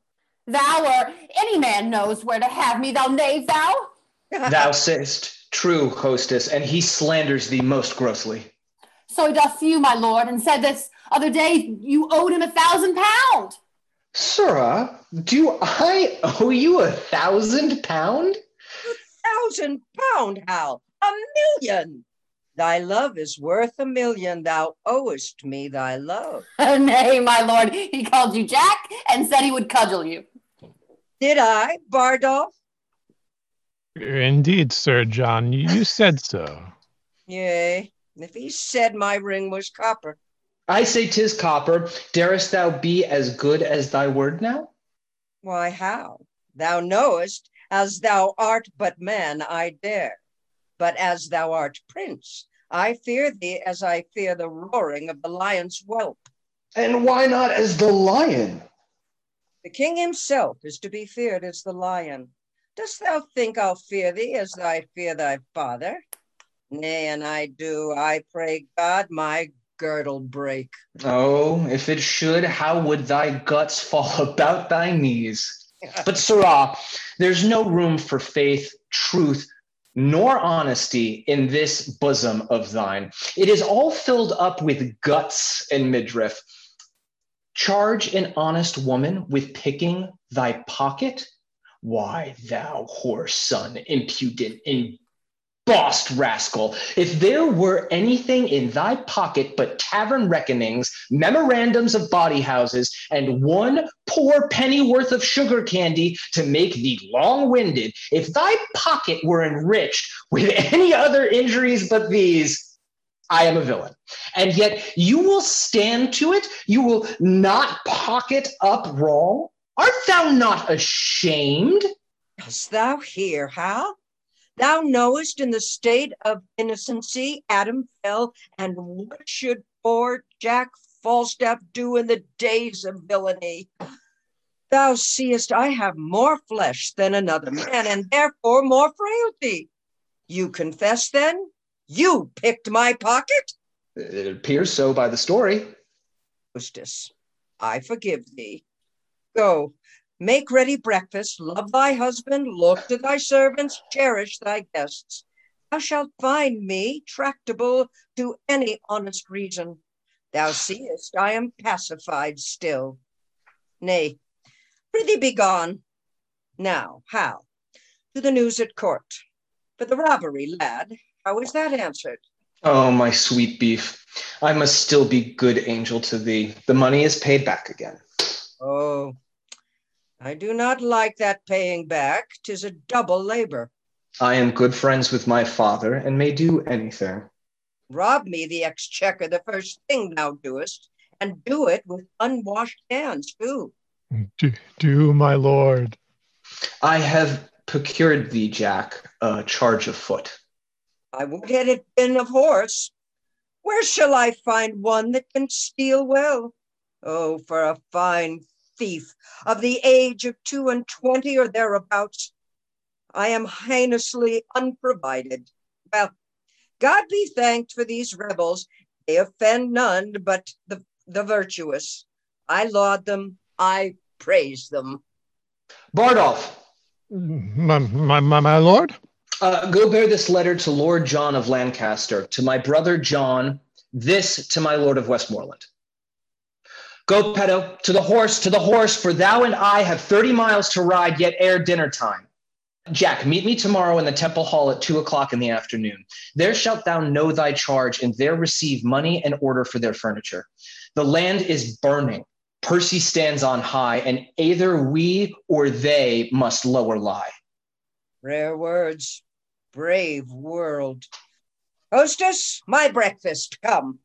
Thou or any man knows where to have me, thou knave, thou. thou sayest true, hostess, and he slanders thee most grossly. So he doth you, my lord, and said this other day you owed him a thousand pound. Sirrah, do I owe you a thousand pound? A thousand pound, Hal? A million. Thy love is worth a million. Thou owest me thy love. Nay, my lord, he called you Jack and said he would cudgel you. Did I, Bardolph? Indeed, Sir John, you said so. Yea, if he said my ring was copper. I say 'tis copper. Darest thou be as good as thy word now? Why, Hal? Thou knowest, as thou art but man, I dare. But as thou art prince, I fear thee as I fear the roaring of the lion's whelp. And why not as the lion? The king himself is to be feared as the lion. Dost thou think I'll fear thee as I fear thy father? Nay, and I do. I pray God my girdle break. Oh, if it should, how would thy guts fall about thy knees? But, Sirrah, there's no room for faith, truth, nor honesty in this bosom of thine. It is all filled up with guts and midriff. Charge an honest woman with picking thy pocket? Why, thou whore son, impudent, embossed rascal, if there were anything in thy pocket but tavern reckonings, memorandums of bawdy houses, and one poor penny worth of sugar candy to make thee long winded, if thy pocket were enriched with any other injuries but these, I am a villain. And yet you will stand to it. You will not pocket up wrong. Art thou not ashamed? Dost thou hear, Hal? Thou knowest in the state of innocency Adam fell, and what should poor Jack Falstaff do in the days of villainy? Thou seest I have more flesh than another man, and therefore more frailty. You confess then? You picked my pocket? It appears so by the story. Hostess, I forgive thee. Go, make ready breakfast, love thy husband, look to thy servants, cherish thy guests. Thou shalt find me tractable to any honest reason. Thou seest I am pacified still. Nay, prithee be gone. Now, Hal? To the news at court. For the robbery, lad, how is that answered? Oh, my sweet beef. I must still be good angel to thee. The money is paid back again. Oh, I do not like that paying back. Tis a double labor. I am good friends with my father and may do anything. Rob me the exchequer the first thing thou doest, and do it with unwashed hands too. Do, do my lord. I have procured thee, Jack, a charge of foot. I would had it been of horse. Where shall I find one that can steal well? Oh, for a fine thief of the age of two and twenty or thereabouts. I am heinously unprovided. Well, God be thanked for these rebels. They offend none but the, the virtuous. I laud them, I praise them. Bardolph, My, my, my, my lord? uh, go bear this letter to Lord John of Lancaster, to my brother John, this to my lord of Westmoreland. Go, Peto, to the horse, to the horse, for thou and I have 30 miles to ride yet ere dinner time. Jack, meet me tomorrow in the temple hall at two o'clock in the afternoon. There shalt thou know thy charge, and there receive money and order for their furniture. The land is burning. Percy stands on high, and either we or they must lower lie. Rare words, brave world. Hostess, my breakfast, come.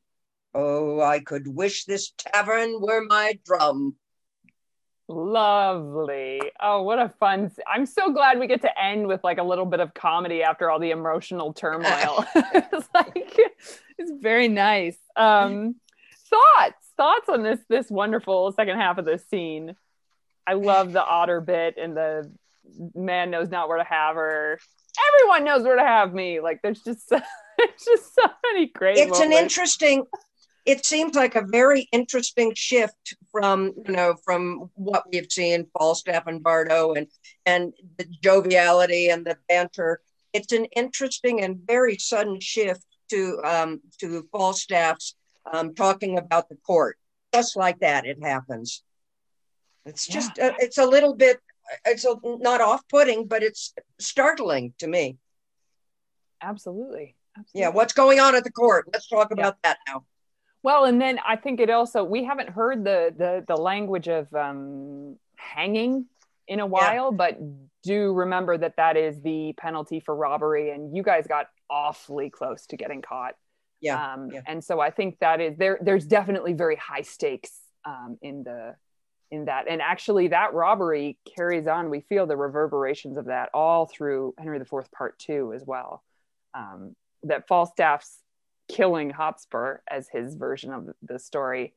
Oh, I could wish this tavern were my drum. Lovely. Oh, what a fun. I'm so glad we get to end with like a little bit of comedy after all the emotional turmoil. it's like it's very nice. Um thoughts, thoughts on this this wonderful second half of this scene. I love the otter bit and the man knows not where to have her. Everyone knows where to have me. Like there's just so, there's just so many great It's an interesting, it seems like a very interesting shift from, you know, from what we have seen, Falstaff and Bardo and and the joviality and the banter. It's an interesting and very sudden shift to um to Falstaff's um talking about the court. Just like that, it happens. It's just uh, it's a little bit it's a, not off-putting, but it's startling to me. Absolutely. Absolutely. Yeah, what's going on at the court? Let's talk about that now. Well, and then I think it also we haven't heard the the the language of um, hanging in a while, but do remember that that is the penalty for robbery, and you guys got awfully close to getting caught. Yeah, Um, yeah. And so I think that is there. There's definitely very high stakes um, in the in that, and actually that robbery carries on. We feel the reverberations of that all through Henry IV Part Two as well. Um, that Falstaff's killing Hotspur as his version of the story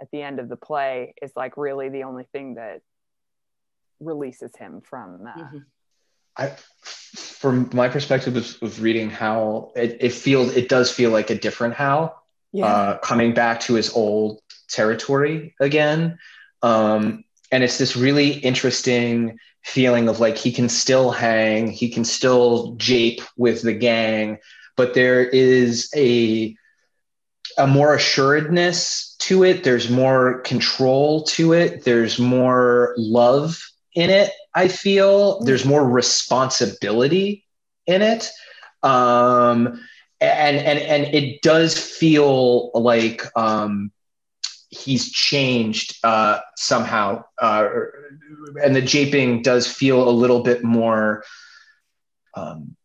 at the end of the play is like really the only thing that releases him from uh, Mhm. I, from my perspective of, of reading Hal, it, it feels it does feel like a different Hal, uh, coming back to his old territory again. Um, and it's this really interesting feeling of like he can still hang, he can still jape with the gang, but there is a a more assuredness to it. There's more control to it. There's more love in it. I feel there's more responsibility in it, um, and and and it does feel like um, he's changed uh, somehow, uh, and the japing does feel a little bit more. Um,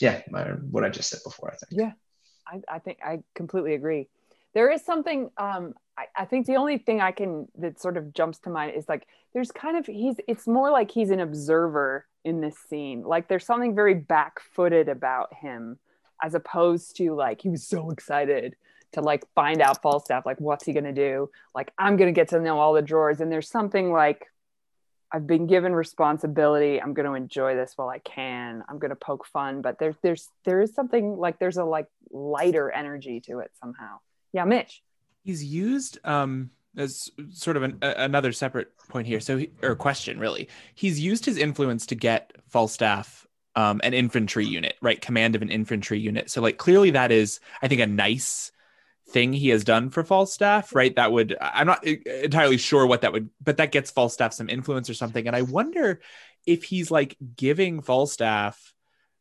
yeah, my, what I just said before. I think. Yeah, I, I think I completely agree. There is something. Um, I, I think the only thing I can that sort of jumps to mind is like there's kind of he's. It's more like he's an observer in this scene. Like there's something very back-footed about him, as opposed to like he was so excited to like find out Falstaff. Like what's he gonna do? Like I'm gonna get to know all the drawers. And there's something like I've been given responsibility. I'm going to enjoy this while I can. I'm going to poke fun, but there's there's there is something like there's a like lighter energy to it somehow. Yeah, Mitch. He's used um as sort of an, a, another separate point here. So he, or question really. He's used his influence to get Falstaff um, an infantry unit, right? Command of an infantry unit. So like clearly that is, I think, a nice thing he has done for Falstaff, right? That would I'm not entirely sure what that would, but that gets Falstaff some influence or something. And I wonder if he's like giving Falstaff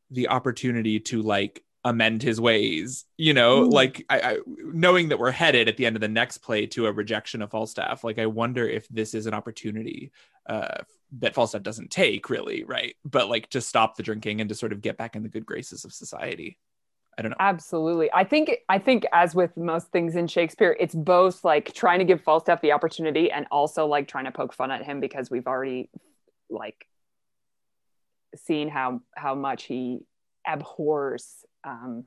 the opportunity to like amend his ways, you know, Mm. like I, I knowing that we're headed at the end of the next play to a rejection of Falstaff. Like I wonder if this is an opportunity uh that Falstaff doesn't take really, right? But like to stop the drinking and to sort of get back in the good graces of society. I don't know. Absolutely. I think I think as with most things in Shakespeare, it's both like trying to give Falstaff the opportunity and also like trying to poke fun at him because we've already like seen how how much he abhors um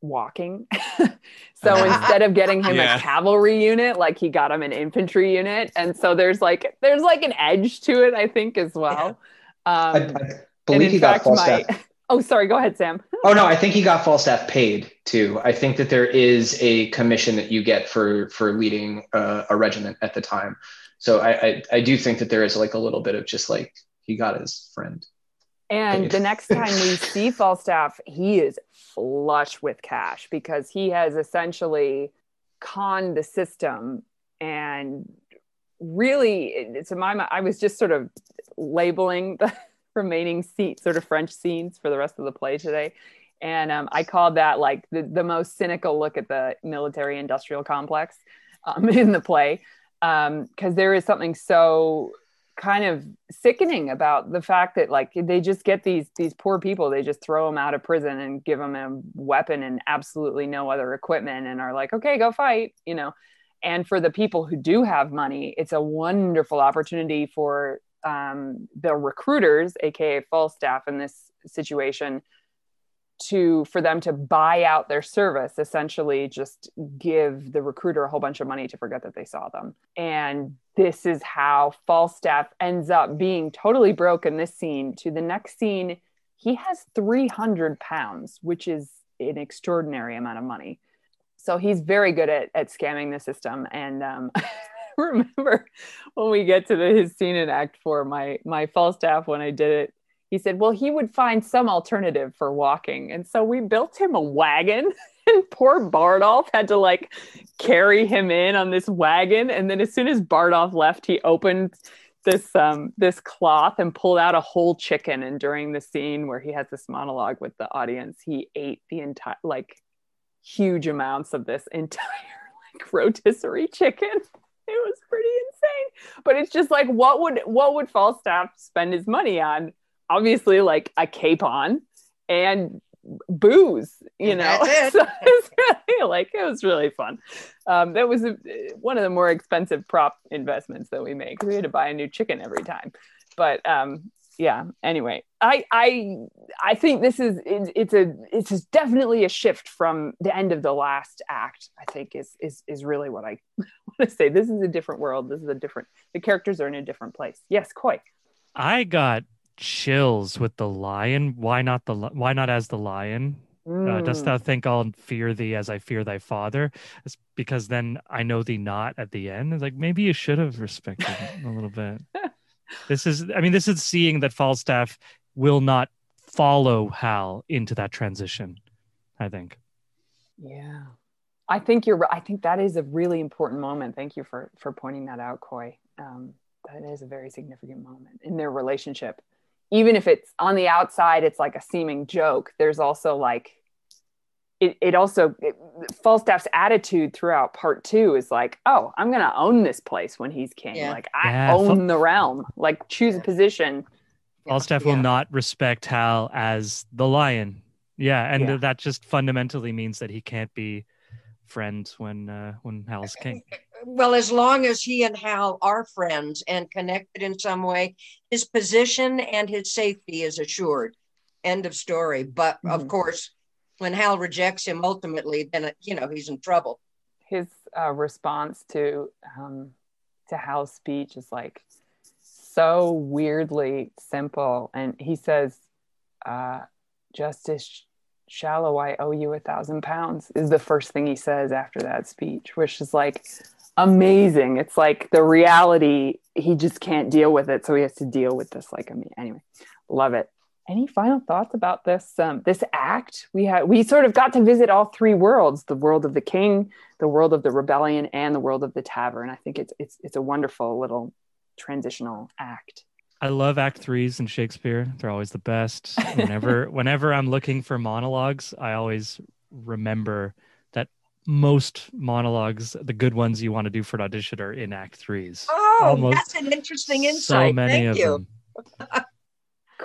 walking. so instead of getting him Yeah. a cavalry unit, like he got him an infantry unit. And so there's like there's like an edge to it, I think, as well. I, Um I and believe in he got Falstaff. my oh sorry, go ahead, Sam. Oh no, I think he got Falstaff paid too. I think that there is a commission that you get for for leading uh, a regiment at the time. So I, I I do think that there is like a little bit of just like he got his friend. And paid. the next time we see Falstaff, he is flush with cash because he has essentially conned the system and really it's in my mind i was just sort of labeling the remaining seat sort of french scenes for the rest of the play today. And um, i called that like the, the most cynical look at the military industrial complex um, in the play because there is something so kind of sickening about the fact that like they just get these these poor people they just throw them out of prison and give them a weapon and absolutely no other equipment and are like okay go fight you know? And for the people who do have money it's a wonderful opportunity for um, the recruiters aka falstaff in this situation to for them to buy out their service essentially just give the recruiter a whole bunch of money to forget that they saw them. And this is how falstaff ends up being totally broke in this scene to the next scene. He has 300 pounds which is an extraordinary amount of money. So he's very good at, at scamming the system. And um, remember when we get to the, his scene in act four my my falstaff when i did it he said, well, he would find some alternative for walking. And so we built him a wagon, and poor Bardolph had to like carry him in on this wagon. And then as soon as Bardolph left, he opened this um this cloth and pulled out a whole chicken. And during the scene where he has this monologue with the audience, he ate the entire like huge amounts of this entire like rotisserie chicken. It was pretty insane. But it's just like what would what would Falstaff spend his money on? obviously like a capon and booze you And know it. so it's really like it was really fun um that was a, one of the more expensive prop investments that we made 'cause we had to buy a new chicken every time but um yeah anyway i i i think this is it, it's a it's definitely a shift from the end of the last act i think is is is really what i want to say this is a different world this is a different the characters are in a different place yes Coy I got chills with the lion. Why not the why not as the lion? Uh, dost Mm. thou think I'll fear thee as I fear thy father? It's because then I know thee not at the end. It's like maybe you should have respected a little bit. This is, I mean, this is seeing that Falstaff will not follow Hal into that transition. I think. Yeah. I think you're. I think that is a really important moment. Thank you for for pointing that out, Coy. Um, that is a very significant moment in their relationship. Even if it's on the outside, it's like a seeming joke. There's also like it, it also it, Falstaff's attitude throughout part two is like, oh, I'm gonna own this place when he's king. Yeah. Like I Yeah, Fal- own the realm. Like choose a position. Falstaff Yeah. will not respect Hal as the lion. Yeah, and Yeah. that just fundamentally means that he can't be friends when uh, when Hal's king. Well, as long as he and Hal are friends and connected in some way, his position and his safety is assured. End of story. But of Mhm. course, when Hal rejects him ultimately, then you know he's in trouble. his uh, response to um, to Hal's speech is like, so weirdly simple. And he says, uh, Justice Shallow, I owe you a thousand pounds, is the first thing he says after that speech, which is like amazing. It's like the reality, he just can't deal with it. So he has to deal with this. Like, I mean, anyway, love it. Any final thoughts about this um, this act? We had we sort of got to visit all three worlds: the world of the king, the world of the rebellion, and the world of the tavern. I think it's it's it's a wonderful little transitional act. I love act threes in Shakespeare. They're always the best. Whenever whenever I'm looking for monologues, I always remember that most monologues, the good ones you want to do for an audition, are in act threes. Oh, Almost that's an interesting insight. So insight. many Thank of you. them.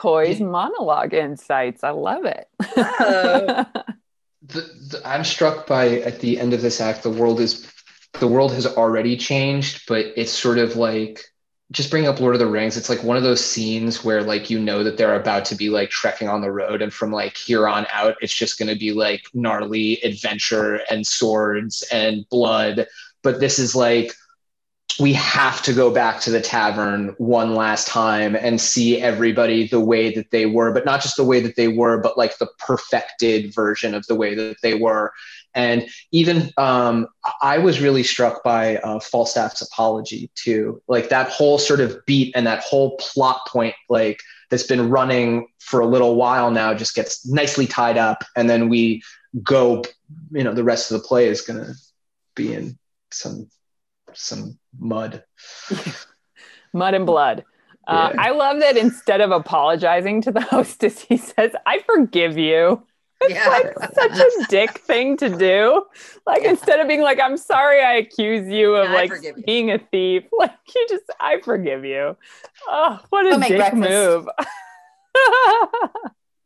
Coy's monologue insights. I love it. Oh. the, the, I'm struck by at the end of this act, the world is the world has already changed, but it's sort of like just bring up Lord of the Rings. It's like one of those scenes where like you know that they're about to be like trekking on the road, and from like here on out, it's just going to be like gnarly adventure and swords and blood. But this is like we have to go back to the tavern one last time and see everybody the way that they were, but not just the way that they were, but like the perfected version of the way that they were. And even um, I was really struck by uh, Falstaff's apology too, like that whole sort of beat and that whole plot point, like that's been running for a little while now, just gets nicely tied up, and then we go. You know, the rest of the play is going to be in some some mud. Mud and blood. Uh, Yeah. I love that instead of apologizing to the hostess, he says, I forgive you. It's Yeah. like such a dick thing to do. Like instead of being like, I'm sorry I accuse you of I like forgive you. being a thief, like you just I forgive you. Oh, what a Go dick breakfast. move.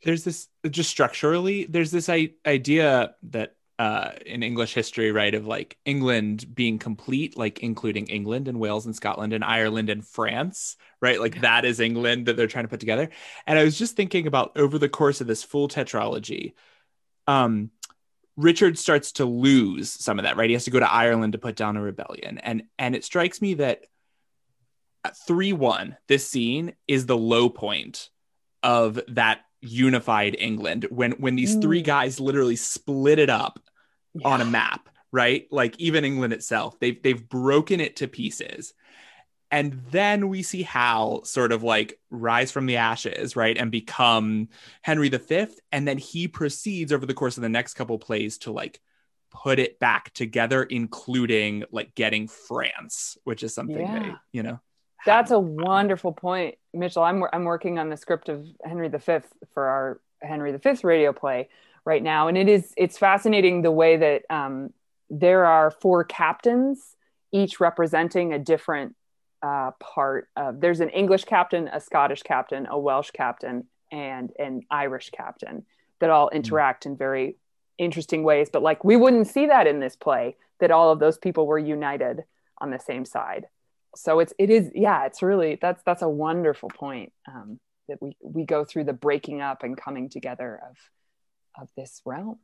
there's this just structurally there's this I- idea that uh, in english history right of like england being complete like including england and wales and scotland and ireland and france right? Like that is england that they're trying to put together. And i was just thinking about over the course of this full tetralogy um richard starts to lose some of that right? He has to go to ireland to put down a rebellion. And and it strikes me that 3-1 this scene is the low point of that unified England when when these three Mm. guys literally split it up on a map, right? Like even England itself, they've they've broken it to pieces. And then we see Hal sort of like rise from the ashes, right? And become Henry V. And then he proceeds over the course of the next couple plays to like put it back together, including like getting France, which is something they, you know. That's a wonderful point, Mitchell. I'm I'm working on the script of Henry V for our Henry V radio play right now, and it is it's fascinating the way that um, there are four captains, each representing a different uh, part of. There's an English captain, a Scottish captain, a Welsh captain, and an Irish captain that all interact in very interesting ways. But like we wouldn't see that in this play that all of those people were united on the same side so it's it is yeah it's really that's that's a wonderful point um, that we we go through the breaking up and coming together of of this realm